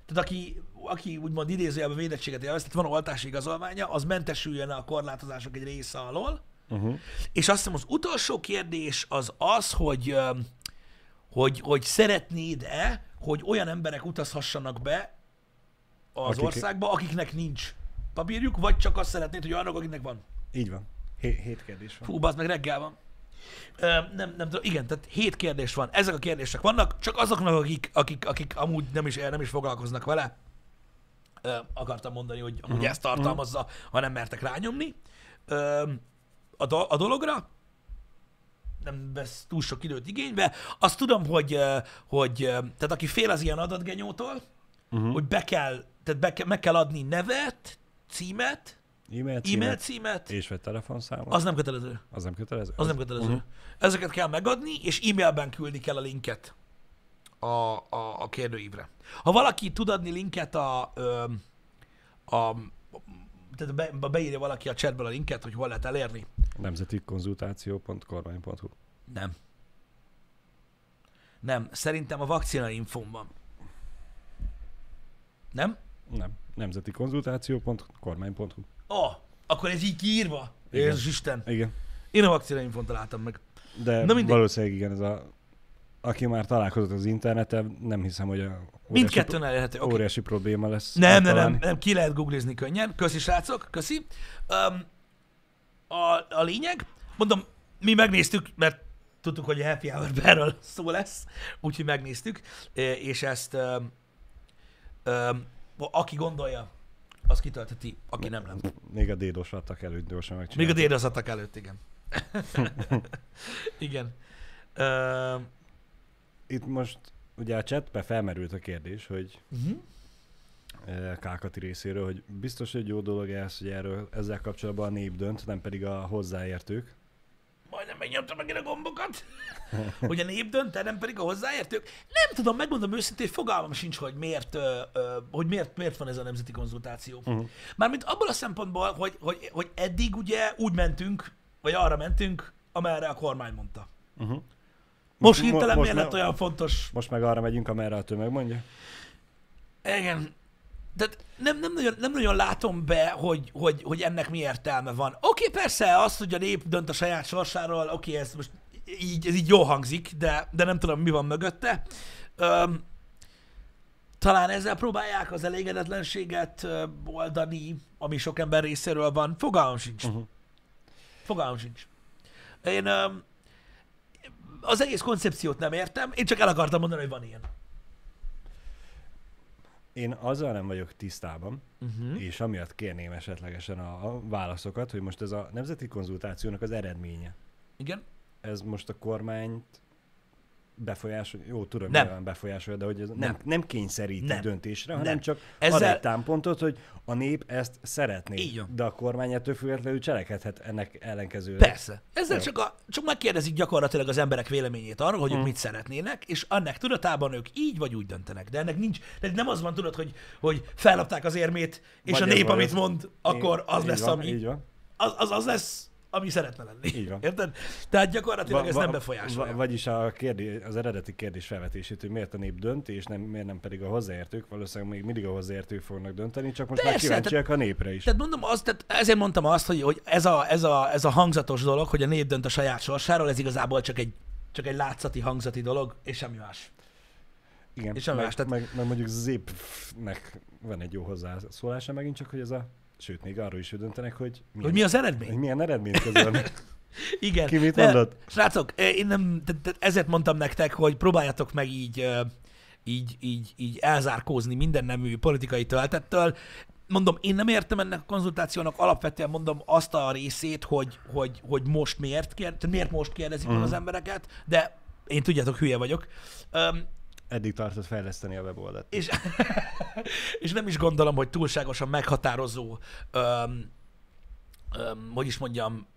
tehát aki aki úgymond idézőjelben védettséget élvez, tehát van oltási igazolványa, az mentesüljön a korlátozások egy része alól. Uh-huh. És azt hiszem az utolsó kérdés az az, hogy, hogy, hogy szeretnéd-e, hogy olyan emberek utazhassanak be az Akik- országba, akiknek nincs papírjuk, vagy csak azt szeretnéd, hogy olyanok, akiknek van. Így van. Hé- hét kérdés van. Fú, bazd meg reggel van. Ö, nem, nem tudom, igen, tehát hét kérdés van. Ezek a kérdések vannak, csak azoknak, akik, akik, akik amúgy nem is, nem is foglalkoznak vele, ö, akartam mondani, hogy amúgy Mhm. ezt tartalmazza, ha nem mertek rányomni. Ö, a, do- a dologra nem vesz túl sok időt igénybe. Azt tudom, hogy, hogy tehát aki fél az ilyen adatgenyótól, Uh-huh. hogy be kell, tehát be meg kell adni nevet, címet, E-mail, e-mail címet, címet, és vagy telefonszámot. az nem kötelező. az nem kötelező? Az nem kötelező. Uh-huh. Ezeket kell megadni, és e-mailben küldi kell a linket a, a, a kérdőívre. Ha valaki tud adni linket a, ö, a tehát be- beírja valaki a chatből a linket, hogy hol lehet elérni. Nemzeti konzultáció.kormány.hu Nem. Nem. Szerintem a vakcina infón van. Nem? Nem. Nemzeti konzultáció.kormány.hu Ó, oh, akkor ez így kiírva? Igen. Jézus Isten. Igen. Én a vakcina infón találtam meg. De Na mindegy. valószínűleg igen, ez a... Aki már találkozott az interneten, nem hiszem, hogy a Mindkettőn elérhető. Okay. óriási probléma lesz. Nem, nem, nem, nem, ki lehet googlizni könnyen. Köszi, srácok, köszi. Um, a, a lényeg, mondom, mi megnéztük, mert tudtuk, hogy a Happy hour erről szó lesz, úgyhogy megnéztük, és ezt um, um, aki gondolja, az kitölteti, aki nem nem. Még a dédos adtak előtt gyorsan Még a megcsinálni. dédazatak előtt, igen. igen. Um, Itt most ugye a chatbe felmerült a kérdés, hogy uh-huh. eh, Kákati részéről, hogy biztos, hogy jó dolog ez, hogy erről ezzel kapcsolatban a nép dönt, nem pedig a hozzáértők. Majdnem megnyomtam megint a gombokat. hogy a nép dönt, nem pedig a hozzáértők. Nem tudom, megmondom őszintén, fogalmam sincs, hogy miért, hogy miért, miért van ez a nemzeti konzultáció. Uh-huh. Mármint abból a szempontból, hogy, hogy, hogy eddig ugye úgy mentünk, vagy arra mentünk, amerre a kormány mondta. Uh-huh. Most Mo- hirtelen miért lett olyan fontos? Most meg arra megyünk, amerre a tömeg mondja. Igen. Tehát nem, nem, nagyon, nem nagyon látom be, hogy, hogy, hogy ennek mi értelme van. Oké, persze, az, hogy a nép dönt a saját sorsáról, oké, ez most így, ez így jó hangzik, de, de nem tudom, mi van mögötte. Öm, talán ezzel próbálják az elégedetlenséget oldani, ami sok ember részéről van. Fogalmam sincs. Uh-huh. Fogalmam sincs. Én öm, az egész koncepciót nem értem, én csak el akartam mondani, hogy van ilyen. Én azzal nem vagyok tisztában, Uh-huh. és amiatt kérném esetlegesen a, a válaszokat, hogy most ez a nemzeti konzultációnak az eredménye. Igen? Ez most a kormányt befolyásol, jó tudom, Nem. nyilván befolyásolja, de hogy ez nem, Nem. nem kényszeríti Nem. döntésre, Nem. hanem csak Ezzel- ad egy támpontot, hogy a nép ezt szeretné. Van. De a kormány ettől függetlenül cselekedhet ennek ellenkezőre. Persze. Ezzel Jó. csak, a, csak megkérdezik gyakorlatilag az emberek véleményét arról, hogy ők Hmm. mit szeretnének, és annak tudatában ők így vagy úgy döntenek. De ennek nincs, de nem az van, tudod, hogy, hogy fellapták az érmét, és Vagy a nép, amit mond, akkor az lesz, van, ami, az, az, az lesz, ami szeretne lenni. Így van. Érted? Tehát gyakorlatilag Va- ez va- nem befolyásolja. va- Vagyis a kérdés, az eredeti kérdés felvetését, hogy miért a nép dönt, és nem, miért nem pedig a hozzáértők, valószínűleg még mindig a hozzáértők fognak dönteni, csak most már Persze, kíváncsiak a népre is. Tehát mondom azt, tehát ezért mondtam azt, hogy, hogy ez, a, ez, a, ez a hangzatos dolog, hogy a nép dönt a saját sorsáról, ez igazából csak egy, csak egy látszati, hangzati dolog, és semmi más. Igen, és semmi meg, más, tehát- meg, meg, mondjuk Zipnek van egy jó hozzászólása megint csak, hogy ez a, sőt, még arról is ő döntenek, hogy milyen, Hogy mi az hogy eredmény? milyen eredményt közön. Igen. Ki mit mondott? Srácok, eh, én nem, de, de ezért mondtam nektek, hogy próbáljatok meg így, ö, így, így, így elzárkózni minden nemű politikai töltettől. Mondom, én nem értem ennek a konzultációnak alapvetően mondom azt a részét, hogy, hogy, hogy most miért, kér, tehát miért most kérdezik meg Mhm. az embereket, de én tudjátok, hülye vagyok. Eddig tartott fejleszteni a weboldalt. és, és nem is gondolom, hogy túlságosan meghatározó, öm, öm, hogy is mondjam,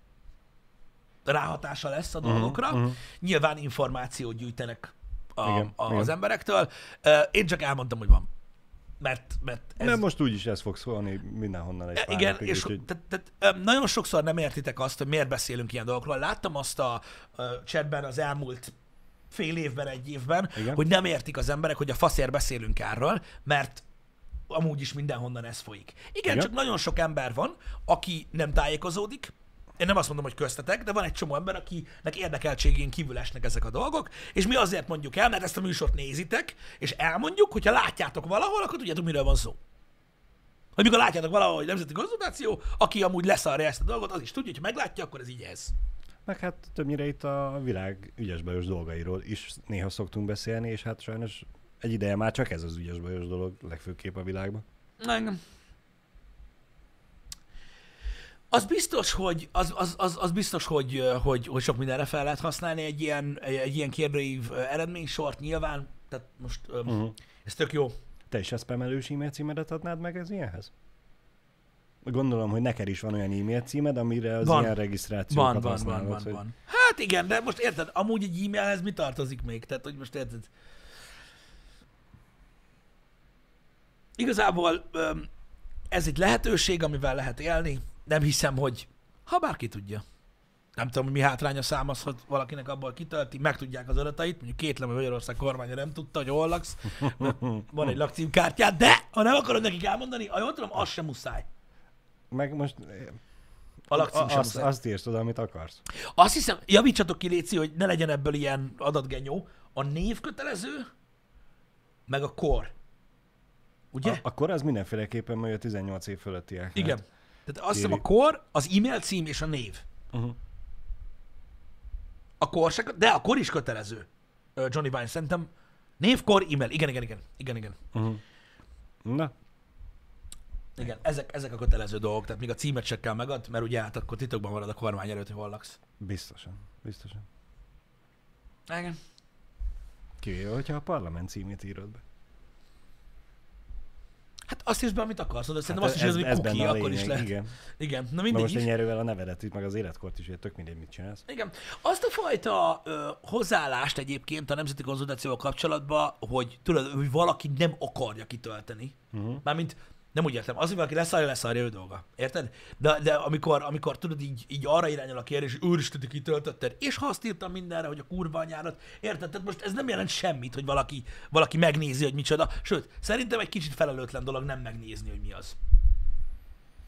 ráhatása lesz a dolgokra. mhm. Nyilván információt gyűjtenek a, Igen, a, igen. az emberektől. Én csak elmondtam, hogy van. Mert, mert ez... Nem, most úgyis ez fog szólni mindenhonnan egy E, Igen, napig, és úgyhogy- tehát, tehát, nagyon sokszor nem értitek azt, hogy miért beszélünk ilyen dolgokról. Láttam azt a, a chatben az elmúlt fél évben, egy évben, Igen. hogy nem értik az emberek, hogy a faszért beszélünk erről, mert amúgy is mindenhonnan ez folyik. Igen, Igen. Csak nagyon sok ember van, aki nem tájékozódik, én nem azt mondom, hogy köztetek, de van egy csomó ember, akinek érdekeltségén kívül esnek ezek a dolgok, és mi azért mondjuk el, mert ezt a műsort nézitek, és elmondjuk, hogyha látjátok valahol, akkor tudjátok, miről van szó. Hogy mikor látjátok valahol, hogy nemzeti konzultáció, aki amúgy leszarja ezt a dolgot, az is tudja, hogy meglátja, akkor ez így ez. Meg hát többnyire itt a világ ügyes bajos dolgairól is néha szoktunk beszélni, és hát sajnos egy ideje már csak ez az ügyes bajos dolog legfőképp a világban. Engem. Az biztos, hogy, az, az, az, az biztos, hogy, hogy, hogy sok mindenre fel lehet használni egy ilyen, egy ilyen kérdőív eredménysort nyilván. Tehát most uh-huh. Ez tök jó. Te is a spamelős e-mail címedet adnád meg ez ilyenhez? Gondolom, hogy neked is van olyan e-mail címed, amire az Van. ilyen regisztrációkat Van, van, van, van, hogy... van. Hát igen, de most érted, amúgy egy e-mailhez mi tartozik még? Tehát, hogy most érted? Igazából ez egy lehetőség, amivel lehet élni. Nem hiszem, hogy ha bárki tudja. Nem tudom, hogy mi hátránya számozhat valakinek abból kitölti, megtudják az adatait, mondjuk két hogy Magyarország kormánya nem tudta, hogy hol laksz, van egy lakcímkártyád, de ha nem akarod nekik elmondani, ha jól tudom, az sem muszáj. Meg most A lakcím a, sem azt, azt írsz oda, amit akarsz. Azt hiszem, javítsatok ki, Léci, hogy ne legyen ebből ilyen adatgenyó. A név kötelező, meg a kor. Ugye? A, akkor az mindenféleképpen majd a 18 év fölöttiek. Igen. Tehát azt hiszem a kor, az e-mail cím és a név. Uh-huh. A kor se, de a kor is kötelező. Johnny Vine, szerintem név, kor, e-mail. Igen, igen, igen. Igen, igen. Uh-huh. Na, Igen, ezek, ezek a kötelező dolgok, tehát még a címet se kell megad, mert ugye hát akkor titokban marad a kormány előtt, hogy hol laksz. biztosan. Biztosan. Igen. Kivéve, hogyha a parlament címét írod be. Hát azt is be, amit akarsz, de szerintem azt is ez, hogy a akkor is lehet. Igen. Igen, na Na mindegy most is. ennyi erővel a nevedet, itt meg az életkort is, hogy tök mindegy, mit csinálsz. Igen. Azt a fajta ö, hozzáállást egyébként a nemzeti konzultációval kapcsolatban, hogy tudod, hogy valaki nem akarja kitölteni. Uh-huh. Mármint nem úgy értem, az, hogy valaki leszarja, leszarja ő dolga. Érted? De, de amikor, amikor tudod, így, így arra irányul a kérdés, hogy úristen, te kitöltötted, és ha azt írtam mindenre, hogy a kurva anyárat, érted? Tehát most ez nem jelent semmit, hogy valaki, valaki megnézi, hogy micsoda. Sőt, szerintem egy kicsit felelőtlen dolog nem megnézni, hogy mi az.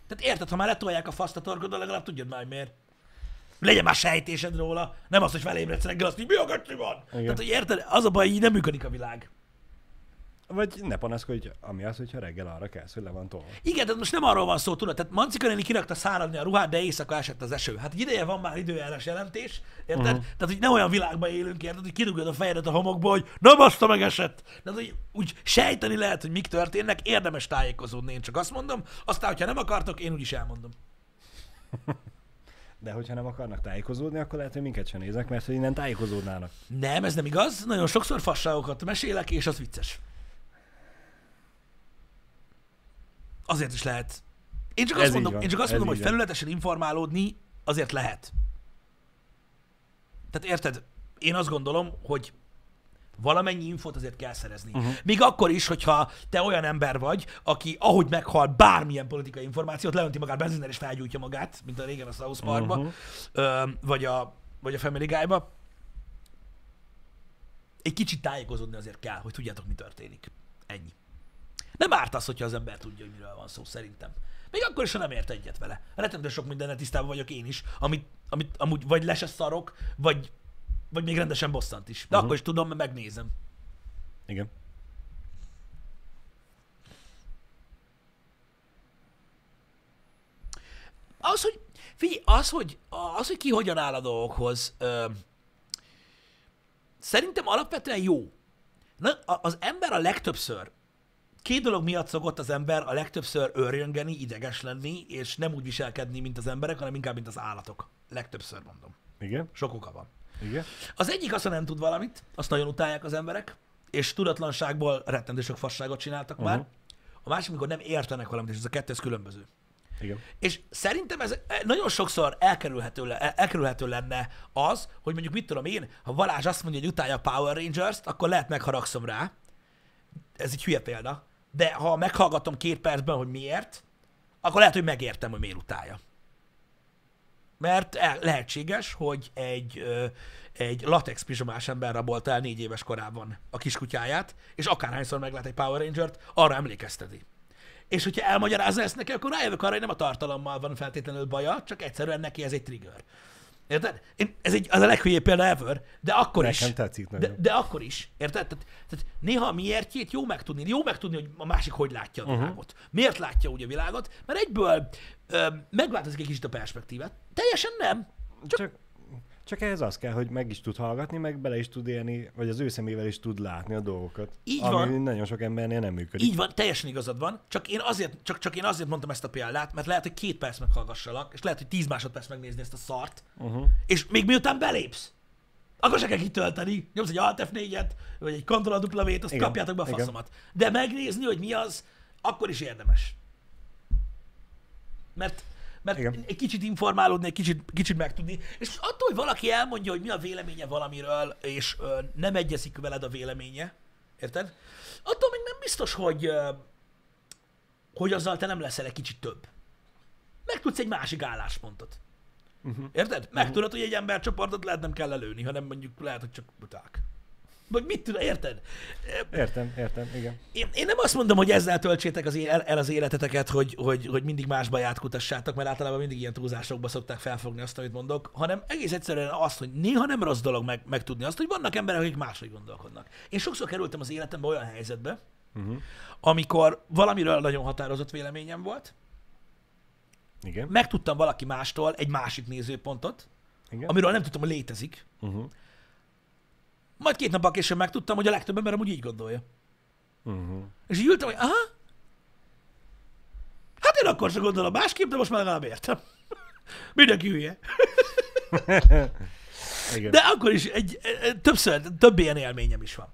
Tehát érted, ha már letolják a faszt a torkodon, legalább tudjad már, hogy miért. Legyen már sejtésed róla, nem az, hogy felébredsz reggel, azt mondja, mi a van? Igen. Tehát, hogy érted, az a baj, így nem működik a világ. Vagy ne panaszkodj, ami az, hogyha reggel arra kelsz, hogy le van tolva. Igen, de most nem arról van szó, tudod, tehát Mancika néni kirakta száradni a ruhát, de éjszaka esett az eső. Hát egy ideje van már időjárás jelentés, érted? Uh-huh. Tehát, hogy nem olyan világban élünk, érted, hogy kirúgod a fejedet a homokból, hogy nem azt meg esett. Tehát, hogy úgy sejteni lehet, hogy mik történnek, érdemes tájékozódni, én csak azt mondom. Aztán, hogyha nem akartok, én úgyis elmondom. De hogyha nem akarnak tájékozódni, akkor lehet, hogy minket sem néznek, mert hogy innen tájékozódnának. Nem, ez nem igaz. Nagyon sokszor fasságokat mesélek, és az vicces. Azért is lehet. Én csak azt mondom, én csak azt mondom hogy felületesen informálódni azért lehet. Tehát érted? Én azt gondolom, hogy valamennyi infót azért kell szerezni. Uh-huh. Még akkor is, hogyha te olyan ember vagy, aki ahogy meghal bármilyen politikai információt, leönti magát benzinnel és felgyújtja magát, mint a régen a South Parkba, ö, vagy, a, vagy a Family Guy-ba. Egy kicsit tájékozódni azért kell, hogy tudjátok, mi történik. Ennyi. Nem árt az, hogyha az ember tudja, hogy miről van szó, szerintem. Még akkor is, ha nem ért egyet vele. Rettentő sok mindennel tisztában vagyok én is, amit, amit amúgy vagy le se szarok, vagy, vagy még rendesen bosszant is. De uh-huh. akkor is tudom, mert megnézem. Igen. Az, hogy, figyelj, az, hogy, az, hogy ki hogyan áll a dolgokhoz, ö, szerintem alapvetően jó. Na, az ember a legtöbbször, két dolog miatt szokott az ember a legtöbbször örjöngeni, ideges lenni, és nem úgy viselkedni, mint az emberek, hanem inkább, mint az állatok. Legtöbbször mondom. Igen. Sok oka van. Igen. Az egyik az, ha nem tud valamit, azt nagyon utálják az emberek, és tudatlanságból rettentő sok fasságot csináltak uh-huh. már. A másik, amikor nem értenek valamit, és ez a kettő ez különböző. Igen. És szerintem ez nagyon sokszor elkerülhető, le, elkerülhető lenne az, hogy mondjuk mit tudom én, ha Balázs azt mondja, hogy utálja a Power Rangers-t, akkor lehet megharagszom rá. Ez egy hülye példa. De ha meghallgatom két percben, hogy miért, akkor lehet, hogy megértem, hogy miért utálja. Mert el- lehetséges, hogy egy, ö, egy latex pizsamás ember rabolta el négy éves korában a kiskutyáját, és akárhányszor meglát egy Power Rangert, arra emlékezteti. és hogyha elmagyarázza ezt neki, akkor rájövök arra, hogy nem a tartalommal van feltétlenül baja, csak egyszerűen neki ez egy trigger. Érted? Én, ez egy, az a leghülyébb példa ever, de akkor is. Nekem tetszik De, nagyon. de akkor is, érted? Tehát, tehát néha a miértjét jó megtudni, jó megtudni, hogy a másik hogy látja a Mhm. világot. Uh-huh. Miért látja úgy a világot? Mert egyből ö, megváltozik egy kicsit a perspektívát. Teljesen nem. Csak, csak ehhez az kell, hogy meg is tud hallgatni, meg bele is tud élni, vagy az ő szemével is tud látni a dolgokat. Így ami van. nagyon sok embernél nem működik. Így van, teljesen igazad van, csak én azért, csak, csak én azért mondtam ezt a példát, mert lehet, hogy két perc meghallgassalak, és lehet, hogy tíz másodperc megnézni ezt a szart, Uh-huh. és még miután belépsz, akkor se kell kitölteni, nyomsz egy Alt F4-et, vagy egy Ctrl W-t, azt Igen, kapjátok be a igen. faszomat. De megnézni, hogy mi az, akkor is érdemes. Mert, mert Igen. egy kicsit informálódni, egy kicsit, kicsit megtudni, és attól, hogy valaki elmondja, hogy mi a véleménye valamiről, és ö, nem egyezik veled a véleménye, érted? Attól még nem biztos, hogy, ö, hogy azzal te nem leszel egy kicsit több. Megtudsz egy másik álláspontot. Uh-huh. Érted? Megtudod, hogy egy embercsoportot lehet nem kell lelőni, hanem mondjuk lehet, hogy csak buták. Vagy mit tudom, érted? Értem, értem, igen. Én, én nem azt mondom, hogy ezzel töltsétek az, el, el az életeteket, hogy, hogy, hogy mindig más baját kutassátok, mert általában mindig ilyen túlzásokba szokták felfogni azt, amit mondok, hanem egész egyszerűen azt, hogy néha nem rossz dolog meg, megtudni azt, hogy vannak emberek, akik máshogy gondolkodnak. Én sokszor kerültem az életembe olyan helyzetbe, Uh-huh. amikor valamiről nagyon határozott véleményem volt, Igen, megtudtam valaki mástól egy másik nézőpontot, igen. amiről nem tudtam, hogy létezik, Uh-huh. Majd két nappal később megtudtam, hogy a legtöbb ember amúgy így gondolja. Uh-huh. És így ültem, hogy aha, hát én akkor sem gondolom másképp, de most már legalább értem. Mindenki hülye. Igen. De akkor is egy, e, többször, több ilyen élményem is van.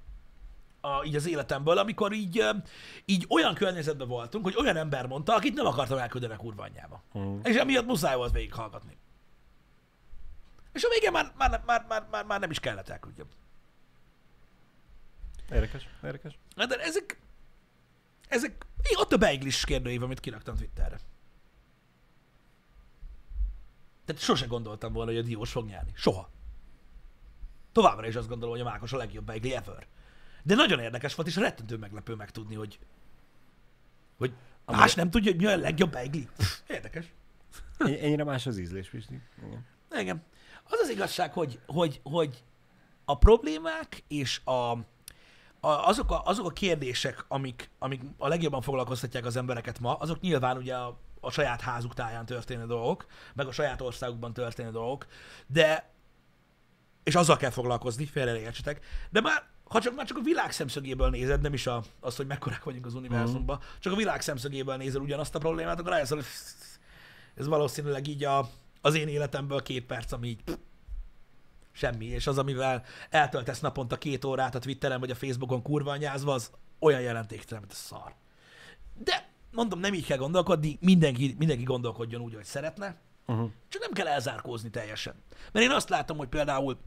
A, így az életemből, amikor így, ö, így olyan környezetben voltunk, hogy olyan ember mondta, akit nem akartam elküldeni a kurva anyjába. Uh-huh. És emiatt muszáj volt végighallgatni. És a végén már, már, már, már, már, már nem is kellett elküldjem. Érdekes, érdekes. Na, De ezek, ezek, így ott a beiglis kérdőív, amit kiraktam Twitterre. Tehát sose gondoltam volna, hogy a Diós fog nyerni. Soha. Továbbra is azt gondolom, hogy a Mákos a legjobb beigli ever. De nagyon érdekes volt, és rettentő meglepő megtudni, hogy, hogy más nem tudja, hogy mi a legjobb beigli. Érdekes. Ennyire más az ízlés, Pisti. Igen. Igen. Az az igazság, hogy, hogy, hogy a problémák és a, a, azok, a, azok a kérdések, amik, amik a legjobban foglalkoztatják az embereket ma, azok nyilván ugye a, a saját házuk táján történő dolgok, meg a saját országukban történő dolgok, de és azzal kell foglalkozni, félre ne értsetek, de már ha csak, már csak a világ szemszögéből nézed, nem is a, azt, hogy mekkorák vagyunk az univerzumban, csak a világ szemszögéből nézel ugyanazt a problémát, akkor rájössz, hogy ez valószínűleg így a, az én életemből két perc, ami így semmi, és az, amivel eltöltesz naponta két órát a Twitteren vagy a Facebookon kurva anyázva, az olyan jelentéktelen, mint a szar. De mondom, nem így kell gondolkodni, mindenki, mindenki gondolkodjon úgy, hogy szeretne, Uh-huh. csak nem kell elzárkózni teljesen. Mert én azt látom, hogy például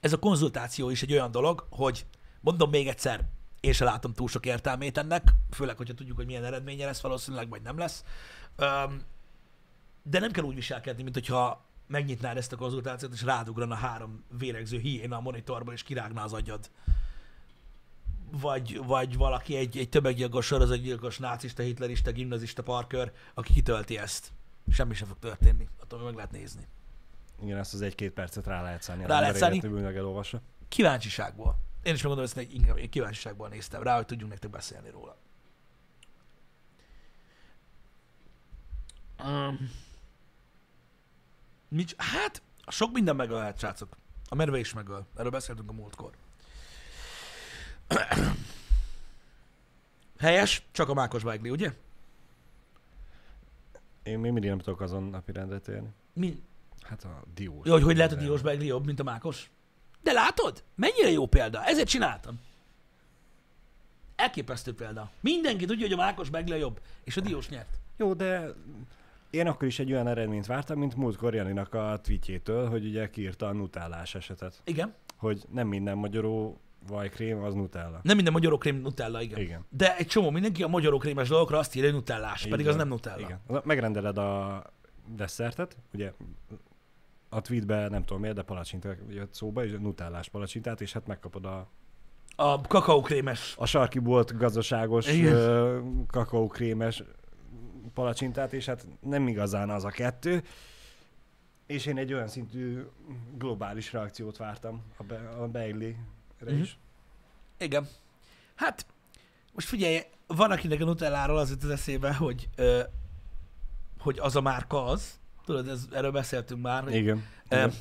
ez a konzultáció is egy olyan dolog, hogy mondom még egyszer, én se látom túl sok értelmét ennek, főleg, hogyha tudjuk, hogy milyen eredménye lesz valószínűleg, vagy nem lesz. Öm, de nem kell úgy viselkedni, mint hogyha megnyitnád ezt a konzultációt, és rádugrana három véregző hiéna a monitorból, és kirágná az agyad. Vagy, vagy valaki egy, egy tömeggyilkos sorozatgyilkos, nácista, hitlerista, gimnazista parkör, aki kitölti ezt. Semmi sem fog történni. Attól meg lehet nézni. Igen, ezt az egy-két percet rá lehet szállni. Rá lehet szállni. Többül elolvassa. Kíváncsiságból. Én is megmondom, ezt inkább én kíváncsiságból néztem rá, hogy tudjunk nektek beszélni róla. Um, mit, hát, sok minden megölhet, srácok. A medve is megöl. Erről beszéltünk a múltkor. Helyes, csak a mákos beigli, ugye? Én még mindig nem tudok azon napi rendre térni. Mi? Hát a diós. Jó, hogy hogy lehet a diós beigli jobb, mint a mákos? De látod? Mennyire jó példa. Ezért csináltam. Elképesztő példa. Mindenki tudja, hogy a mákos beigli a jobb, és a diós nyert. Jó, de én akkor is egy olyan eredményt vártam, mint múltkor Janinak a tweetjétől, hogy ugye kiírta a nutellás esetet. Igen. Hogy nem minden magyaró vajkrém az nutella. Nem minden magyarókrém nutella, igen. Igen. De egy csomó mindenki a magyarókrémes dolgokra azt írja, hogy nutellás, Így pedig az nem nutella. Igen. Megrendeled a desszertet, ugye a tweetben nem tudom miért, de palacsinta jött szóba, és nutellás palacsintát, és hát megkapod a, A kakaókrémes. a sarki bolt gazdaságos Igen. ö, kakaókrémes palacsintát, és hát nem igazán az a kettő. És én egy olyan szintű globális reakciót vártam a, be, a Bailey-re Mhm. is. Igen. Hát, most figyelj, van akinek a Nutelláról az jut az eszébe, hogy, ö, hogy az a márka az. Tudod, ez, erről beszéltünk már. hogy, Igen. ö, Igen.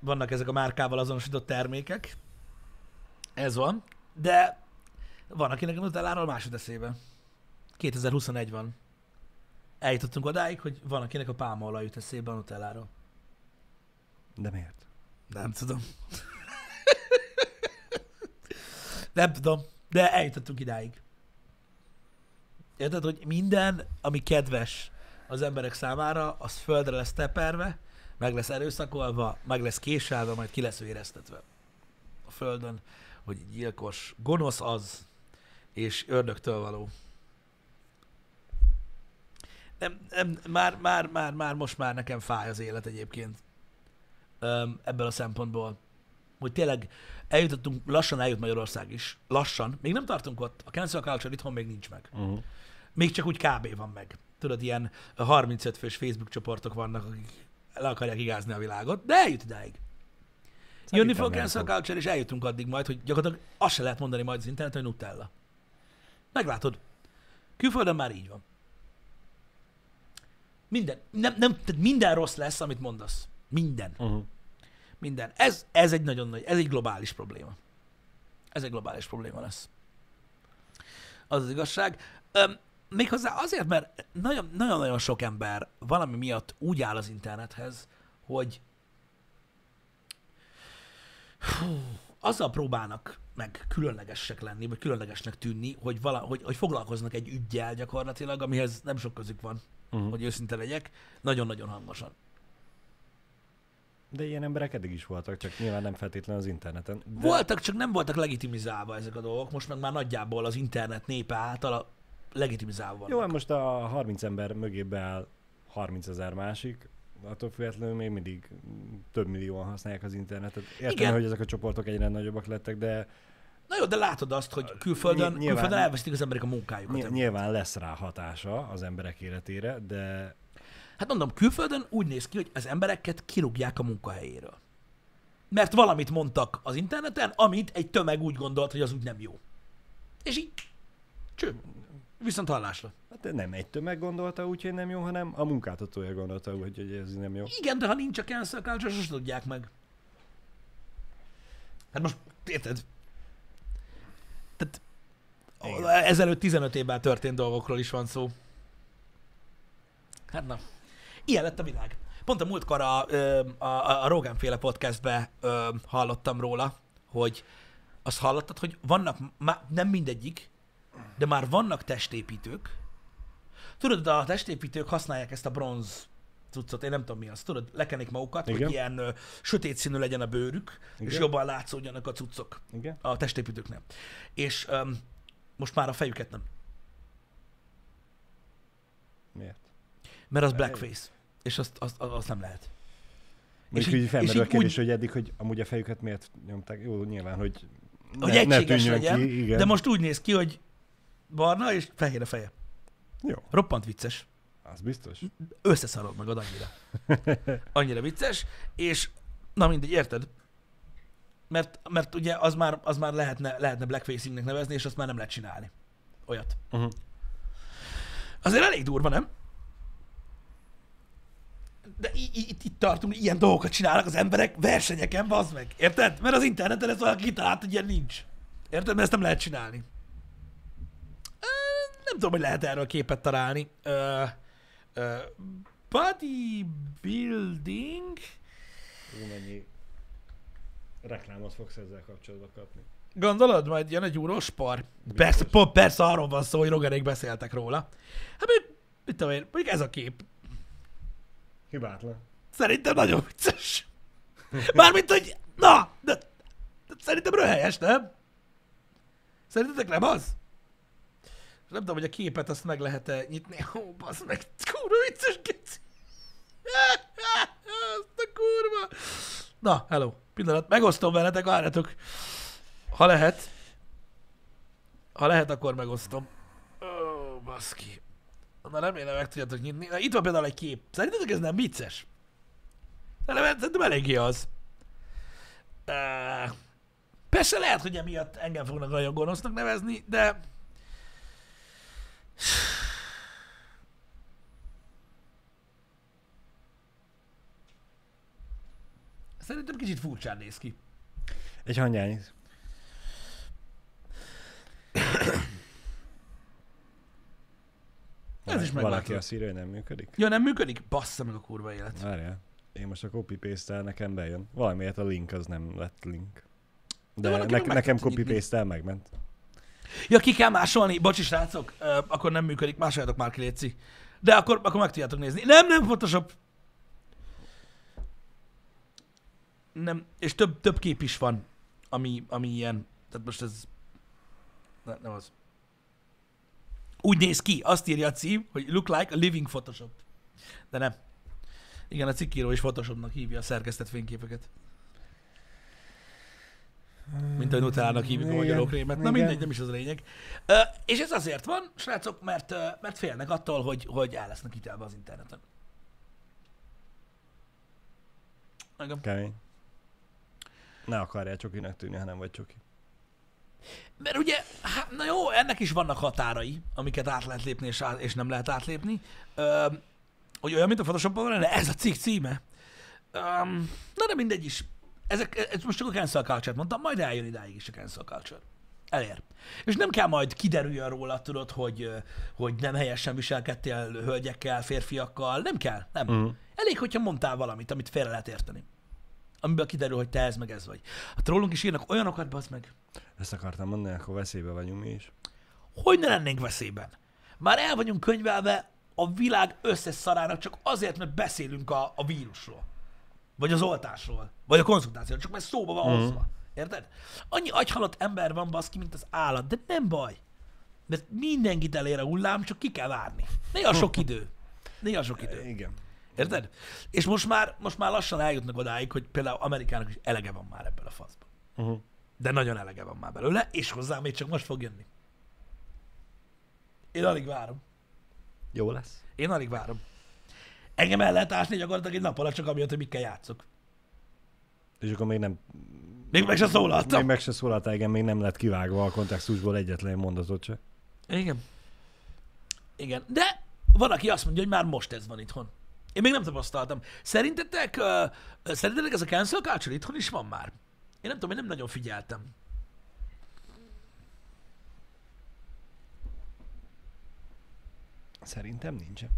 vannak ezek a márkával azonosított termékek. Ez van. De van akinek a Nutelláról más jut eszébe. 2021 van. Eljutottunk odáig, hogy van akinek a pálmaolaj jut eszébe a Nutelláról. De miért? Nem tudom. Nem tudom, de eljutottunk idáig. Érted, hogy minden, ami kedves az emberek számára, az földre lesz teperve, meg lesz erőszakolva, meg lesz késelve, majd ki lesz éreztetve a földön, hogy gyilkos, gonosz az, és ördögtől való. Nem, nem, már, már, már, már, most már nekem fáj az élet egyébként öm, ebből a szempontból, hogy tényleg eljutottunk, lassan eljut Magyarország is, lassan, még nem tartunk ott, a cancel culture itthon még nincs meg. Uh-huh. Még csak úgy kb. van meg. Tudod, ilyen 35 fős Facebook csoportok vannak, akik le akarják igázni a világot, de eljut idáig. Jönni fog a cancel culture, és eljutunk addig majd, hogy gyakorlatilag azt se lehet mondani majd az interneten, hogy Nutella. Meglátod. Külföldön már így van. Minden, nem, nem, tehát minden rossz lesz, amit mondasz. Minden. Uh-huh. Minden. Ez, ez egy nagyon nagy, ez egy globális probléma. Ez egy globális probléma lesz. Az az igazság. Öm, méghozzá azért, mert nagyon- nagyon-nagyon sok ember valami miatt úgy áll az internethez, hogy hú, azzal próbálnak meg különlegesek lenni, vagy különlegesnek tűnni, hogy, vala, hogy, hogy foglalkoznak egy ügyjel gyakorlatilag, amihez nem sok közük van, Uh-huh. hogy őszinte legyek, nagyon-nagyon hangosan. De ilyen emberek eddig is voltak, csak nyilván nem feltétlenül az interneten. De... Voltak, csak nem voltak legitimizálva ezek a dolgok, most meg már nagyjából az internet népe által a legitimizálva vannak. Jó, hát most a 30 ember mögé beáll 30 ezer másik, attól függetlenül még mindig több millióan használják az internetet. Értem, Igen. hogy ezek a csoportok egyre nagyobbak lettek, de Na jó, de látod azt, hogy külföldön, Ny- nyilván- külföldön elvesztik az emberek a munkájukat. nyilván lesz rá hatása az emberek életére, de Hát mondom, külföldön úgy néz ki, hogy az embereket kirúgják a munkahelyéről. Mert valamit mondtak az interneten, amit egy tömeg úgy gondolt, hogy az úgy nem jó. És így, cső. Viszont hallásra. hát nem egy tömeg gondolta úgy, hogy nem jó, hanem a munkáltatója gondolta úgy, hogy ez nem jó. Igen, de ha nincs a cancel culture, sosem tudják meg. Hát most, érted? Tehát Igen. ezelőtt 15 évvel történt dolgokról is van szó. Hát na. Ilyen lett a világ. Pont a múltkor a, a, a, a Rogan féle podcastbe ö, hallottam róla, hogy azt hallottad, hogy vannak, má, nem mindegyik, de már vannak testépítők. Tudod, a testépítők használják ezt a bronz cuccot, én nem tudom mi az, tudod, lekenik magukat, Igen. hogy ilyen ö, sötét színű legyen a bőrük, és Igen. jobban látszódjanak a cuccok Igen? a testépítőknél. És öm, most már a fejüket nem, Miért? mert az blackface, és azt, azt, azt nem lehet. Még így- így, és felmerül a így kérdés, úgy- hogy eddig, hogy amúgy a fejüket miért nyomták. Jó, nyilván, hogy Hogy ne, ne egységes tűnjön legyen, ki, igen. de most úgy néz ki, hogy barna és fehér a feje. Jó, Roppant vicces. Az biztos. Összeszarod magad annyira. Annyira vicces, és na mindegy, érted? Mert, mert ugye az már, az már lehetne, lehetne blackfacingnek nevezni, és azt már nem lehet csinálni. Olyat. Uh-huh. Azért elég durva, nem? De í- itt, itt tartunk, ilyen dolgokat csinálnak az emberek versenyeken, bazd meg. Érted? Mert az interneten ez valaki kitalált, hogy ilyen nincs. Érted? Mert ezt nem lehet csinálni. Nem tudom, hogy lehet erről képet találni. Ö, bodybuilding? Jó, mennyi reklámot fogsz ezzel kapcsolatban kapni. Gondolod, majd jön egy úrós spar? Persze, po, persze arról van szó, hogy Roganék beszéltek róla. Hát mondjuk, mit tudom én, mondjuk ez a kép. Hibátlan. Szerintem nagyon vicces. Mármint, hogy na, de, de szerintem röhelyes, nem? Szerintetek nem az? Nem tudom, hogy a képet azt meg lehet-e nyitni. Ó, basz meg, kurva vicces keci. Azt a kurva. Na, hello. Pillanat, megosztom veletek, várjatok. Ha lehet, ha lehet, akkor megosztom. Ó, baszki. Na remélem meg tudjátok nyitni. Na, itt van például egy kép. Szerintetek ez nem vicces? Szerintem, eléggé az. Persze lehet, hogy emiatt engem fognak nagyon gonosznak nevezni, de... Szerintem kicsit furcsán néz ki. Egy hangyányit. Ez is Valaki megváltozott. azt írja, hogy nem működik. Ja, nem működik? Bassza meg a kurva élet. Várjál. Én most a copy paste nekem bejön. Valamiért a link az nem lett link. De De, valaki ne- nekem copy paste megment. Ja, ki kell másolni. Bocsi, srácok, ö, akkor nem működik. Másoljátok már ki, létszi. De akkor, akkor meg tudjátok nézni. Nem, nem, Photoshop. Nem, és több, több kép is van, ami, ami ilyen. Tehát most ez... Ne, nem az. Úgy néz ki, azt írja a cím, hogy look like a living Photoshop. De nem. Igen, a cikkíró is Photoshopnak hívja a szerkesztett fényképeket. Mint a Nutellának hívjuk a Igen, magyarókrémet. Na igen. mindegy, nem is az a lényeg. És ez azért van, srácok, mert, mert félnek attól, hogy, hogy el lesznek itelve az interneten. Igen. Kemény. Ne akarjál csokinak tűnni, ha nem vagy csoki. Mert ugye, hát, na jó, ennek is vannak határai, amiket át lehet lépni, és, át, és nem lehet átlépni. Ö, hogy olyan, mint a Photoshopban de ez a cikk címe. Um, na de mindegy is. Ezek, ez most csak a cancel culture mondtam, majd eljön idáig is a cancel culture. Elér. És nem kell majd kiderüljön róla, tudod, hogy, hogy nem helyesen viselkedtél hölgyekkel, férfiakkal. Nem kell, nem. Mhm. Elég, hogyha mondtál valamit, amit félre lehet érteni. Amiből kiderül, hogy te ez meg ez vagy. A trollunk is írnak olyanokat, bazd meg, Ezt akartam mondani, akkor veszélybe vagyunk mi is. hogy ne lennénk veszélyben? Már el vagyunk könyvelve a világ összes szarának csak azért, mert beszélünk a, a vírusról. Vagy az oltásról. Vagy a konzultációról. Csak mert szóba van Mhm. hozva. Érted? Annyi agyhalott ember van baszki, mint az állat. De nem baj. Mert mindenkit elér a hullám, csak ki kell várni. Néha sok idő. Néha sok idő. Igen. Érted? És most már, most már lassan eljutnak odáig, hogy például Amerikának is elege van már ebből a faszból. Uh-huh. De nagyon elege van már belőle, és hozzá még csak most fog jönni. Én alig várom. Jó lesz. Én alig várom. Engem el lehet ásni gyakorlatilag egy nap alatt, csak amiatt, hogy mikkel játszok. És akkor még nem... Még meg se szólaltam. Még meg se szólaltál, igen, még nem lett kivágva a kontextusból egyetlen mondatot se. Igen. Igen. De van, aki azt mondja, hogy már most ez van itthon. Én még nem tapasztaltam. Szerintetek, uh, szerintetek ez a cancel culture itthon is van már? Én nem tudom, én nem nagyon figyeltem. Szerintem nincsen.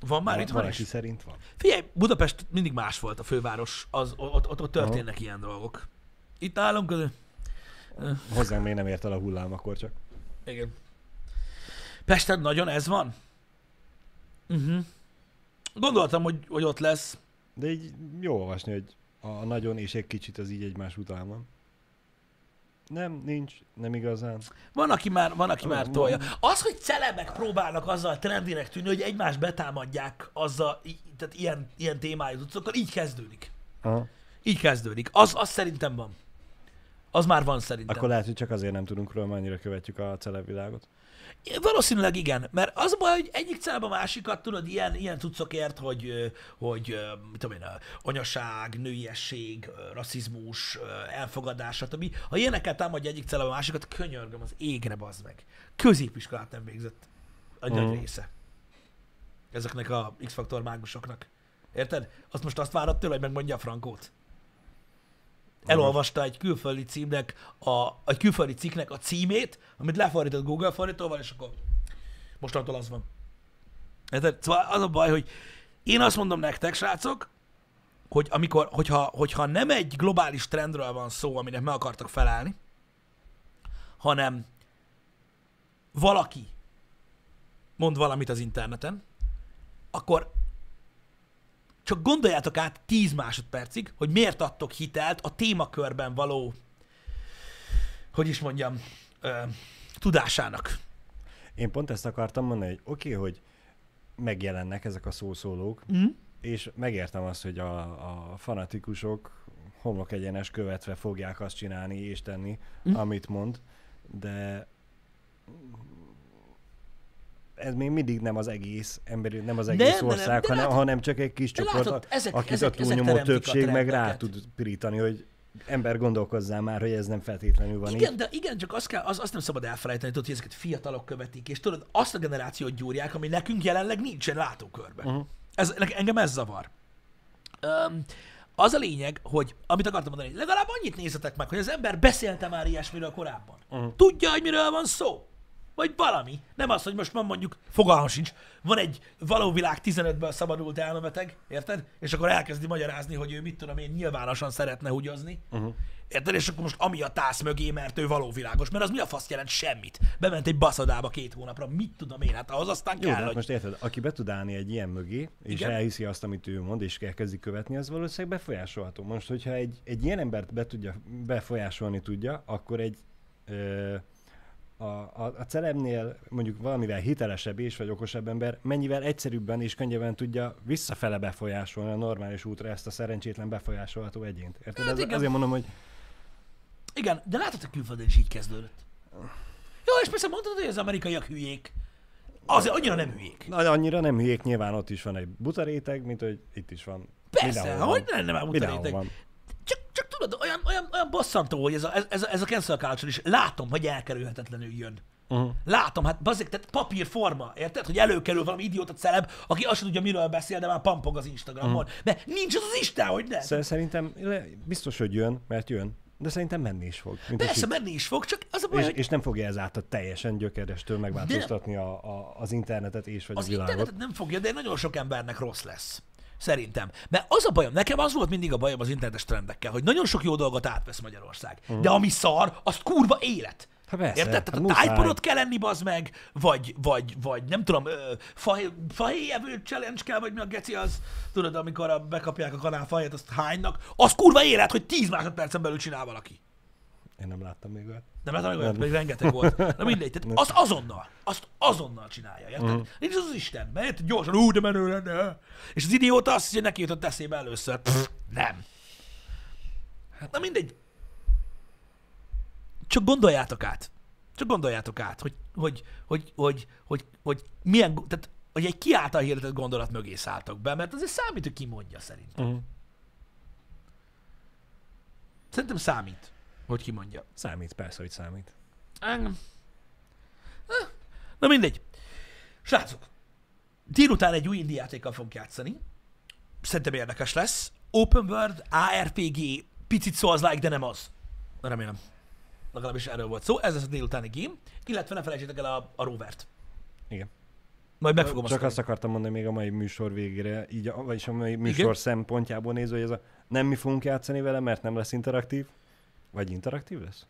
Van már Van- itthon Valaki is? szerint van. Figyelj, Budapest mindig más volt a főváros, az, ott, ott, ott történnek ilyen dolgok. Itt nálunk, az, Hozzánk még nem ért el a hullám, akkor csak. igen. Pesten nagyon ez van? Uh-huh. Gondoltam, hogy, hogy ott lesz. De így jó olvasni, hogy a nagyon és egy kicsit az így egymás után van. Nem, nincs, nem igazán. Van, aki már, van, aki már tolja. Az, hogy celebek próbálnak azzal trendinek tűnni, hogy egymást betámadják azzal, tehát ilyen, ilyen témájú cuccokkal, így kezdődik. Aha. Így kezdődik. Az, az szerintem van. Az már van szerintem. Akkor lehet, hogy csak azért nem tudunk róla, mert annyira követjük a celebvilágot. Valószínűleg igen, mert az a baj, hogy egyik celeb a másikat, tudod, ilyen, ilyen cuccokért, hogy, hogy mit tudom én, anyaság, nőiesség, rasszizmus, elfogadás, stb. Ha ilyenekkel támadja egyik celeb a másikat, könyörgöm az égre, bazd meg. Középiskolát nem végzett a nagy Mhm. része. Ezeknek a X-faktor mágusoknak. Érted? Azt most azt várod tőle, hogy megmondja a frankót. Elolvasta egy külföldi címnek, a, egy külföldi cikknek a címét, amit lefordított Google fordítóval, és akkor mostantól az van. Érted? Szóval az a baj, hogy én azt mondom nektek, srácok, hogy amikor, hogyha, hogyha nem egy globális trendről van szó, aminek meg akartak felelni, hanem valaki mond valamit az interneten, akkor csak gondoljátok át 10 másodpercig, hogy miért adtok hitelt a témakörben való, hogy is mondjam, ö, tudásának. Én pont ezt akartam mondani, hogy oké, okay, hogy megjelennek ezek a szószólók, Mm. és megértem azt, hogy a, a fanatikusok homlok egyenes követve fogják azt csinálni és tenni, Hm. amit mond, de ez még mindig nem az egész emberi, nem az Nem, egész nem, ország, de hanem, látod- hanem csak egy kis csoport, látod, ezek- akit ezek- a túlnyomó teremtik a többség meg rá tud pirítani, hogy ember gondolkozzál már, hogy ez nem feltétlenül van Igen, így. de igen, csak azt, kell, az, azt nem szabad elfelejteni, tudod, hogy ezeket fiatalok követik, és tudod, azt a generációt gyúrják, ami nekünk jelenleg nincsen látókörben. Uh-huh. Ez, engem ez zavar. Um, az a lényeg, hogy amit akartam mondani, legalább annyit nézzetek meg, hogy az ember beszélte már ilyesmiről korábban. Mhm. Tudja, hogy miről van szó. Vagy valami. Nem az, hogy most van mondjuk, fogalmam sincs, van egy való világ 15-ből szabadult elmebeteg, érted? És akkor elkezdi magyarázni, hogy ő mit tudom én, nyilvánosan szeretne húgyozni. Uh-huh. Érted? És akkor most amiatt állsz mögé, mert ő való világos. Mert az mi a fasz jelent? Semmit. Bement egy baszadába két hónapra. Mit tudom én? Hát ahhoz aztán Jó, kell, de hát hogy... most érted, aki be tud állni egy ilyen mögé, és Igen. elhiszi azt, amit ő mond, és elkezdi követni, az valószínűleg befolyásolható. Most, hogyha egy, egy ilyen embert be tudja, befolyásolni tudja, akkor egy ö, a, a, a celebnél mondjuk valamivel hitelesebb és vagy okosabb ember mennyivel egyszerűbben és könnyebben tudja visszafele befolyásolni a normális útra ezt a szerencsétlen befolyásolható egyént. Érted? Hát Ez, igen. azért mondom, hogy Igen, de látod, hogy külföldön is így kezdődött. Jó, és persze mondtad, hogy az amerikaiak hülyék. Azért annyira nem hülyék. na, annyira nem hülyék, nyilván ott is van egy buta réteg, mint hogy itt is van. Persze, hogy lenne már van. Csak, tudod, olyan, olyan, olyan bosszantó, hogy ez a, ez, ez a cancel culture is. Látom, hogy elkerülhetetlenül jön. Uh-huh. Látom, hát bazzik, tehát papírforma, érted? Hogy előkerül valami idióta celeb, aki azt tudja, miről beszél, de már pampog az Instagramon. Mert nincs az az Isten, hogy ne. Szer- Szerintem biztos, hogy jön, mert jön, de szerintem menni is fog. Mint Persze, menni is fog, csak az a baj, és, hogy és nem fogja ezáltal teljesen gyökerestől megváltoztatni a, a, az internetet és vagy az a világot. internetet nem fogja, de nagyon sok embernek rossz lesz. Szerintem. Mert az a bajom, nekem az volt mindig a bajom az internetes trendekkel, hogy nagyon sok jó dolgot átvesz Magyarország. Uh-huh. De ami szar, azt kurva élet. Hát persze, Érted? hát Tehát a muszáj. tájponot kell enni, bazd meg, vagy, vagy, vagy nem tudom, fajéjevő challenge kell, vagy mi a geci az, tudod, amikor a, bekapják a kanál faját, azt hánynak, az kurva élet, hogy 10 másodpercen belül csinál valaki. Én nem láttam még olyat. Nem látom, hogy olyat, még rengeteg volt. Na mindegy, tehát az azonnal, azt azonnal csinálja, érted? Uh-huh. Nincs az az Isten, mert gyorsan, ú, de menő lenne. És az idióta azt hogy neki jutott eszébe először. Pff, nem. Hát na mindegy. Csak gondoljátok át. Csak gondoljátok át, hogy, hogy, hogy, hogy, hogy, hogy milyen, tehát, hogy egy kiáltal hirdetett gondolat mögé szálltok be, mert azért számít, hogy ki mondja szerintem. Uh-huh. Szerintem számít, hogy ki mondja. Számít, persze, hogy számít. Engem. Na mindegy. Srácok, délután egy új indie játékkal fogunk játszani. Szerintem érdekes lesz. Open World, ARPG, picit Souls-like, de nem az. Remélem. Legalábbis erről volt szó. Ez lesz a délutáni game. Illetve ne felejtsétek el a, a rovert. Igen. Majd meg fogom Csak azt azt akartam mondani még a mai műsor végére, így, vagyis a mai műsor Igen? szempontjából nézve, hogy ez a nem mi fogunk játszani vele, mert nem lesz interaktív. Vagy interaktív lesz?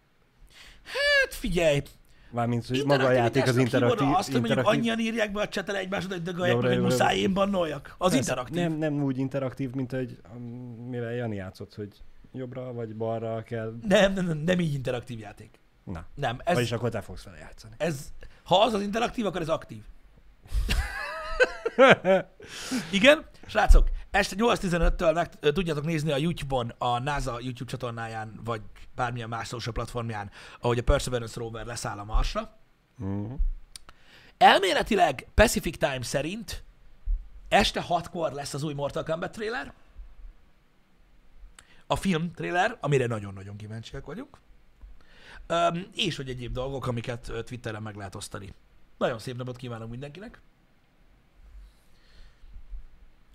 Hát figyelj, Mármint, hogy maga a játék az interaktív. hívod azt, hogy mondjuk interaktív. annyian írják be a csetel egymásod, hogy dögöljek hogy muszáj én bannoljak. Az Persze, interaktív. Nem, nem úgy interaktív, mint hogy um, mivel Jani játszott, hogy jobbra vagy balra kell. Nem, nem, nem, nem így interaktív játék. Na, Nem, ez, vagyis akkor te fogsz vele játszani. ez, ha az az interaktív, akkor ez aktív. Igen, srácok, este 8.15-től meg tudjátok nézni a YouTube-on, a NASA YouTube csatornáján, vagy bármilyen más social platformján, ahogy a Perseverance rover leszáll a Marsra. Uh-huh. Elméletileg Pacific Time szerint este 6-kor lesz az új Mortal Kombat trailer. A film trailer, amire nagyon-nagyon kíváncsiak vagyunk. Um, és hogy egyéb dolgok, amiket Twitteren meg lehet osztani. Nagyon szép napot kívánok mindenkinek.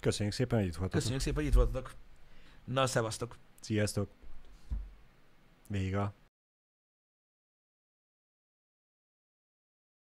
Köszönjük szépen, hogy itt voltatok. Köszönjük szépen, hogy itt voltatok. Na, szevasztok. Sziasztok. Vége.